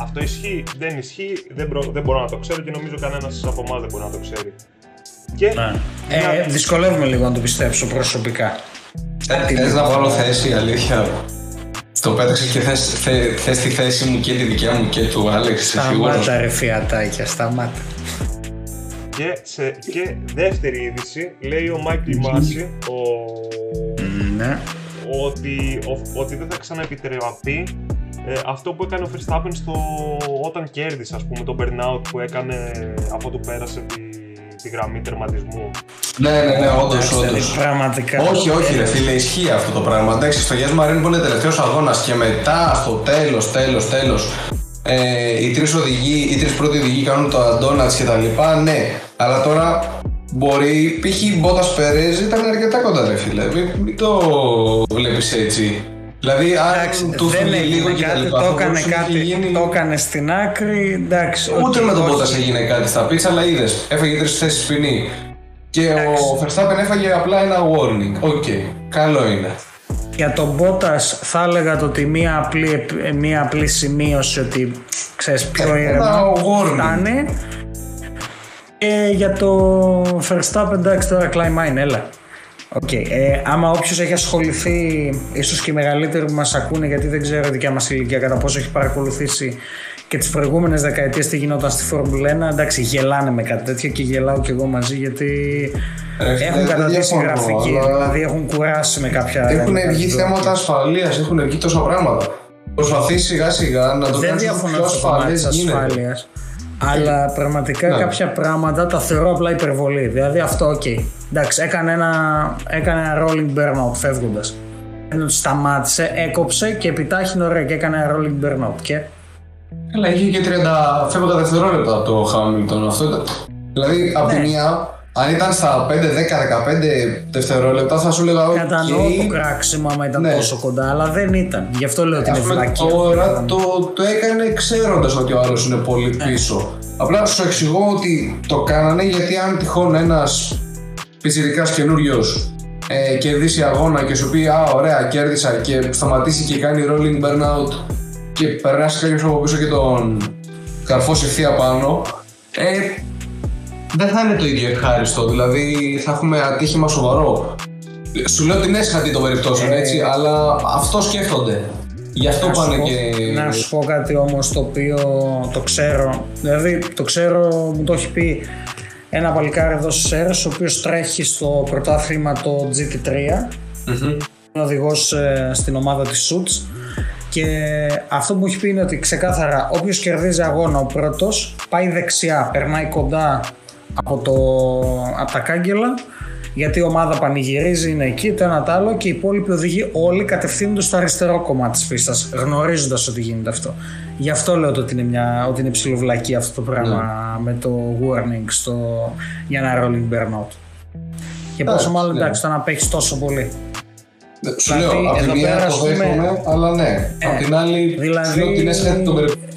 αυτό ισχύει, δεν ισχύει, δεν, προ- δεν μπορώ να το ξέρω και νομίζω κανένας από εμάς δεν μπορεί να το ξέρει. Και μια- Ε, δυσκολεύομαι λίγο να το πιστέψω προσωπικά. Ε, Θες να βάλω θέση, αλήθεια. Το πέταξες και θες, θε, θες τη θέση μου και τη δικιά μου και του Άλεξ, είσαι σίγουρος. Σταμάτα ρε φιατάκια, σταμάτα. Και, σε, και δεύτερη είδηση, λέει ο Μάικλ Μάση, ο, Ναι. ότι, ο- ότι δεν θα ξαναεπιτρεπεί ε, αυτό που έκανε ο Verstappen στο, όταν κέρδισε, ας πούμε, το burnout που έκανε αφού του πέρασε τη, τη γραμμή τερματισμού. Ναι, ναι, ναι, όντως, Εντάξει, δηλαδή, όντως. Πραγματικά. Όχι, όχι, ρε φίλε, ισχύει αυτό το πράγμα. Εντάξει, στο Γιάννη Μαρίνο που είναι τελευταίος αγώνας και μετά στο τέλος, τέλος, τέλος. Ε, οι τρεις οδηγοί, οι τρεις πρώτοι οδηγοί κάνουν το donuts και τα λοιπά, ναι. Αλλά τώρα μπορεί, π.χ. Μπότα Περέζ ήταν αρκετά κοντά, ρε φίλε. Μην, μην το βλέπεις έτσι. Δηλαδή, Εντάξει, αν του δεν φύγει έγινε λίγο και τα κάτι, λοιπά, το θα έκανε μπορούσε να κάτι, έχει γίνει- το έκανε στην άκρη, εντάξει. Ούτε οκ, με τον όχι. Bottas έγινε κάτι στα πίτσα, αλλά είδες. Έφαγε τρεις θέσεις ποινή. Και ο Verstappen έφαγε απλά ένα warning. Οκ, καλό είναι. Για τον Bottas θα έλεγα το ότι μία απλή, επ- μία απλή σημείωση ότι ξέρεις πιο Ε, ήρεμα ένα warning. φτάνει. Και για το Verstappen εντάξει τώρα κλάιν μάιν, έλα. Οκ. Ε, άμα όποιος έχει ασχοληθεί, ίσως και οι μεγαλύτεροι που μας ακούνε, γιατί δεν ξέρω η δικιά μας ηλικία κατά πόσο έχει παρακολουθήσει και τις προηγούμενες δεκαετίες τι γινόταν στη Φόρμουλα 1. Εντάξει, γελάνε με κάτι τέτοιο και γελάω κι εγώ μαζί γιατί Ρε, έχουν δεν καταδείξει διαφωνώ, γραφική. αλλά- Δηλαδή έχουν κουράσει με κάποια. Έχουν με βγει κάποια- θέματα ασφαλείας, έχουν βγει τόσα πράγματα. Προσπαθεί σιγά σιγά να το Δεν κάνεις διαφωνώ πιο στο κομμάτι ασφαλέ τη γίνεται. ασφάλειας. Αλλά πραγματικά Ναι. κάποια πράγματα τα θεωρώ απλά υπερβολή. Δηλαδή αυτό, οκ. Εντάξει, έκανε ένα, έκανε ένα rolling burnout φεύγοντας. Ενώ σταμάτησε, έκοψε και επιτάχυνε ωραία και έκανε ένα rolling burnout. Και Καλά, είχε και 30 φεύγοντα δευτερόλεπτα από το Χάμιλτον. Αυτό ήταν. Δηλαδή, από τη Ναι. μία, αν ήταν στα 5, 10, 15 δευτερόλεπτα, θα σου έλεγα. «Ok». κατανοώ το κράξιμο άμα ήταν Ναι. τόσο κοντά, αλλά δεν ήταν. Γι' αυτό λέω ότι Ας είναι πούμε, βλακία. τώρα το, το έκανε ξέροντας ότι ο άλλος είναι πολύ Ναι. πίσω. Απλά σου εξηγώ ότι το κάνανε γιατί αν τυχόν ένας πιτσιρικά καινούριο ε, κερδίσει αγώνα και σου πει Α, ωραία, κέρδισα και σταματήσει και κάνει rolling burnout και περάσει κάποιος από πίσω και τον καρφώσει ευθεία πάνω. Ε, δεν θα είναι το ίδιο ευχάριστο. Δηλαδή θα έχουμε ατύχημα σοβαρό. Σου λέω την έσχατη των περιπτώσεων, Ε, έτσι, αλλά αυτό σκέφτονται. Γι' αυτό Να σου πάνε πω- και. Να σου πω κάτι όμως το οποίο το ξέρω. Δηλαδή το ξέρω, μου το έχει πει ένα παλικάρι εδώ στις Σέρες, ο οποίος τρέχει στο πρωτάθλημα το GT3. Μμμ. Είναι οδηγός ε, στην ομάδα της Suits. Και αυτό που μου έχει πει είναι ότι ξεκάθαρα όποιος κερδίζει αγώνα ο πρώτος πάει δεξιά, περνάει κοντά από, το, από τα κάγκελα γιατί η ομάδα πανηγυρίζει, είναι εκεί, το ένα το άλλο και οι υπόλοιποι οδηγοί όλοι κατευθύνονται στο αριστερό κομμάτι της πίστας γνωρίζοντας ότι γίνεται αυτό. Γι' αυτό λέω ότι είναι, μια, ότι είναι ψηλοβλακή αυτό το πράγμα με το warning στο, για ένα rolling burnout. Και πόσο Εντάξει, μάλλον ναι. εντάξει το να παίξεις τόσο πολύ. Σου Δηλαδή, λέω, από τη εδώ μία πέρας, το ας πούμε- δέχομαι, αλλά ναι. Ε, από την άλλη, δηλαδή- σου λέω την έσχατη των περιπτώσεων.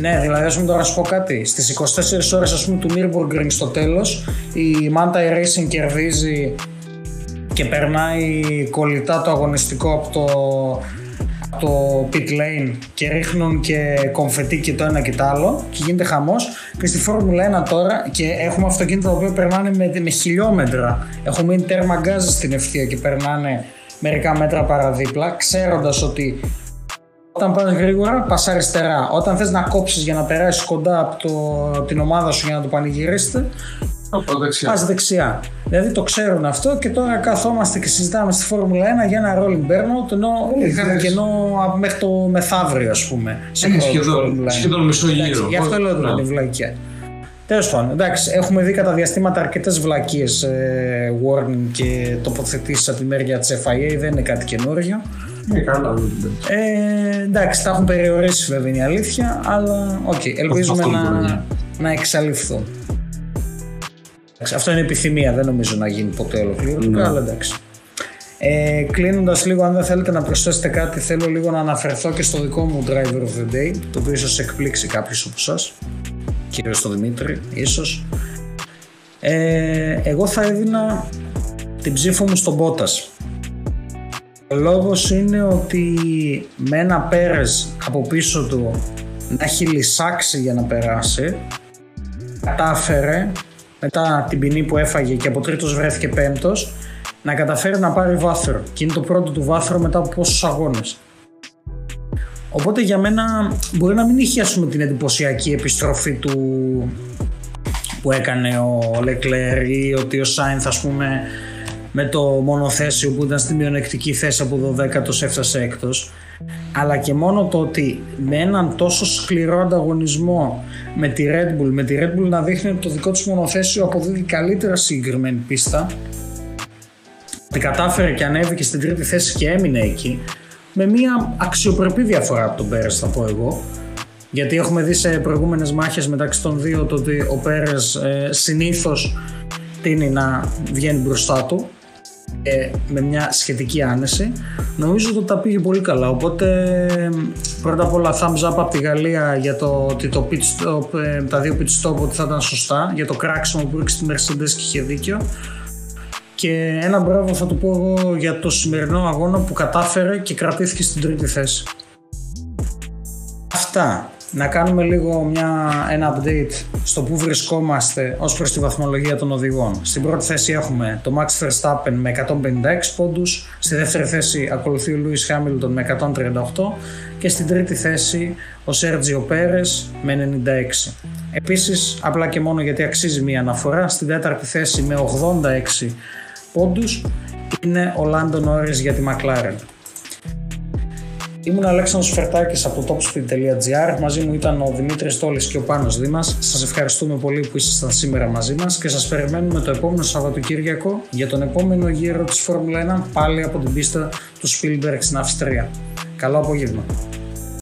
Ναι, δηλαδή, ας πούμε τώρα να σου πω κάτι. Στις 24 ώρες ας πούμε, του Nürburgring στο τέλος, η Mantai Racing κερδίζει και περνάει κολλητά το αγωνιστικό από το, από το pit lane και ρίχνουν και κομφετί και το ένα και το άλλο και γίνεται χαμός και στη Φόρμουλα 1 τώρα και έχουμε αυτοκίνητα τα οποία περνάνε με, με χιλιόμετρα έχουν μείνει τέρμα γκάζ στην ευθεία και περνάνε μερικά μέτρα παραδίπλα ξέροντας ότι όταν πας γρήγορα, πας αριστερά. Όταν θες να κόψεις για να περάσεις κοντά από το, την ομάδα σου για να το πανηγυρίσετε, Από δεξιά. πας δεξιά. Δηλαδή το ξέρουν αυτό και τώρα καθόμαστε και συζητάμε στη Φόρμουλα 1 για ένα rolling burnout ενώ Ε, είχαν εντάξει. κενό από μέχρι το μεθαύριο ας πούμε. σε Είναι πρώτη σχεδόν, Φόρμουλα 1. σχεδόν μισό Εντάξει, γύρο. Γι' αυτό Πώς- λέω ότι ναι. είναι βλακία. Τέλος πάντων, εντάξει, έχουμε δει κατά διαστήματα αρκετές βλακίες ε, warning και τοποθετήσεις από τη μεριά της FIA, δεν είναι κάτι καινούριο. Ναι, καλά. δεν- δεν- Ε, εντάξει, τα έχουν περιορίσει βέβαια είναι η αλήθεια, αλλά οκ, ελπίζουμε Αυτό να, μπορεί, ναι. να εξαλειφθούν. Εντάξει, αυτό είναι επιθυμία, δεν νομίζω να γίνει ποτέ ολοκληρωτικά, Ναι. αλλά εντάξει. Ε, Κλείνοντας λίγο, αν δεν θέλετε να προσθέσετε κάτι, θέλω λίγο να αναφερθώ και στο δικό μου driver of the day, το οποίο ίσως εκπλήξει κάποιους από εσάς, κυρίως τον Δημήτρη, ίσως. Ε, εγώ θα έδινα την ψήφο μου στον Μπότας. Ο λόγος είναι ότι με ένα Πέρες από πίσω του να έχει λυσάξει για να περάσει κατάφερε μετά την ποινή που έφαγε και από τρίτος βρέθηκε πέμπτος να καταφέρει να πάρει βάθρο και είναι το πρώτο του βάθρο μετά από πόσους αγώνες. Οπότε για μένα μπορεί να μην είχε ας πούμε, την εντυπωσιακή επιστροφή του που έκανε ο Λεκλέρ ή ότι ο Σάινθ ας πούμε με το μονοθέσιο που ήταν στη μειονεκτική θέση από 12ος έφτασε έκτος. Αλλά και μόνο το ότι με έναν τόσο σκληρό ανταγωνισμό με τη Red Bull, με τη Red Bull να δείχνει ότι το δικό της μονοθέσιο αποδίδει καλύτερα συγκεκριμένη πίστα ότι κατάφερε και ανέβηκε στην τρίτη θέση και έμεινε εκεί με μια αξιοπρεπή διαφορά από τον Πέρες θα πω εγώ. Γιατί έχουμε δει σε προηγούμενες μάχες μεταξύ των δύο το ότι ο Πέρες ε, συνήθως τίνει να βγαίνει μπροστά του ε, με μια σχετική άνεση. Νομίζω ότι τα πήγε πολύ καλά. Οπότε ε, πρώτα απ' όλα thumbs up από τη Γαλλία για το ότι το pit stop, ε, τα δύο pit stop ότι θα ήταν σωστά για το κράξιμο που ρίξει τη Mercedes και είχε δίκιο. Και ένα μπράβο θα του πω εγώ για το σημερινό αγώνα που κατάφερε και κρατήθηκε στην τρίτη θέση. Αυτά. Να κάνουμε λίγο μια, ένα update στο που βρισκόμαστε ως προς τη βαθμολογία των οδηγών. Στην πρώτη θέση έχουμε το Max Verstappen με 156 πόντους, στη δεύτερη θέση ακολουθεί ο Lewis Hamilton με 138 και στην τρίτη θέση ο Sergio Perez με 96. Επίσης, απλά και μόνο γιατί αξίζει μια αναφορά, στην τέταρτη θέση με 86 πόντους είναι ο Lando Norris για τη McLaren. Ήμουν Αλέξανδρος Φερτάκης από topspeed.gr Μαζί μου ήταν ο Δημήτρης Τόλης και ο Πάνος Δήμας. Σας ευχαριστούμε πολύ που ήσασταν σήμερα μαζί μας Και σας περιμένουμε το επόμενο Σαββατοκύριακο Για τον επόμενο γύρο της Φόρμουλα 1 Πάλι από την πίστα του Spielberg στην Αυστρία. Καλό απόγευμα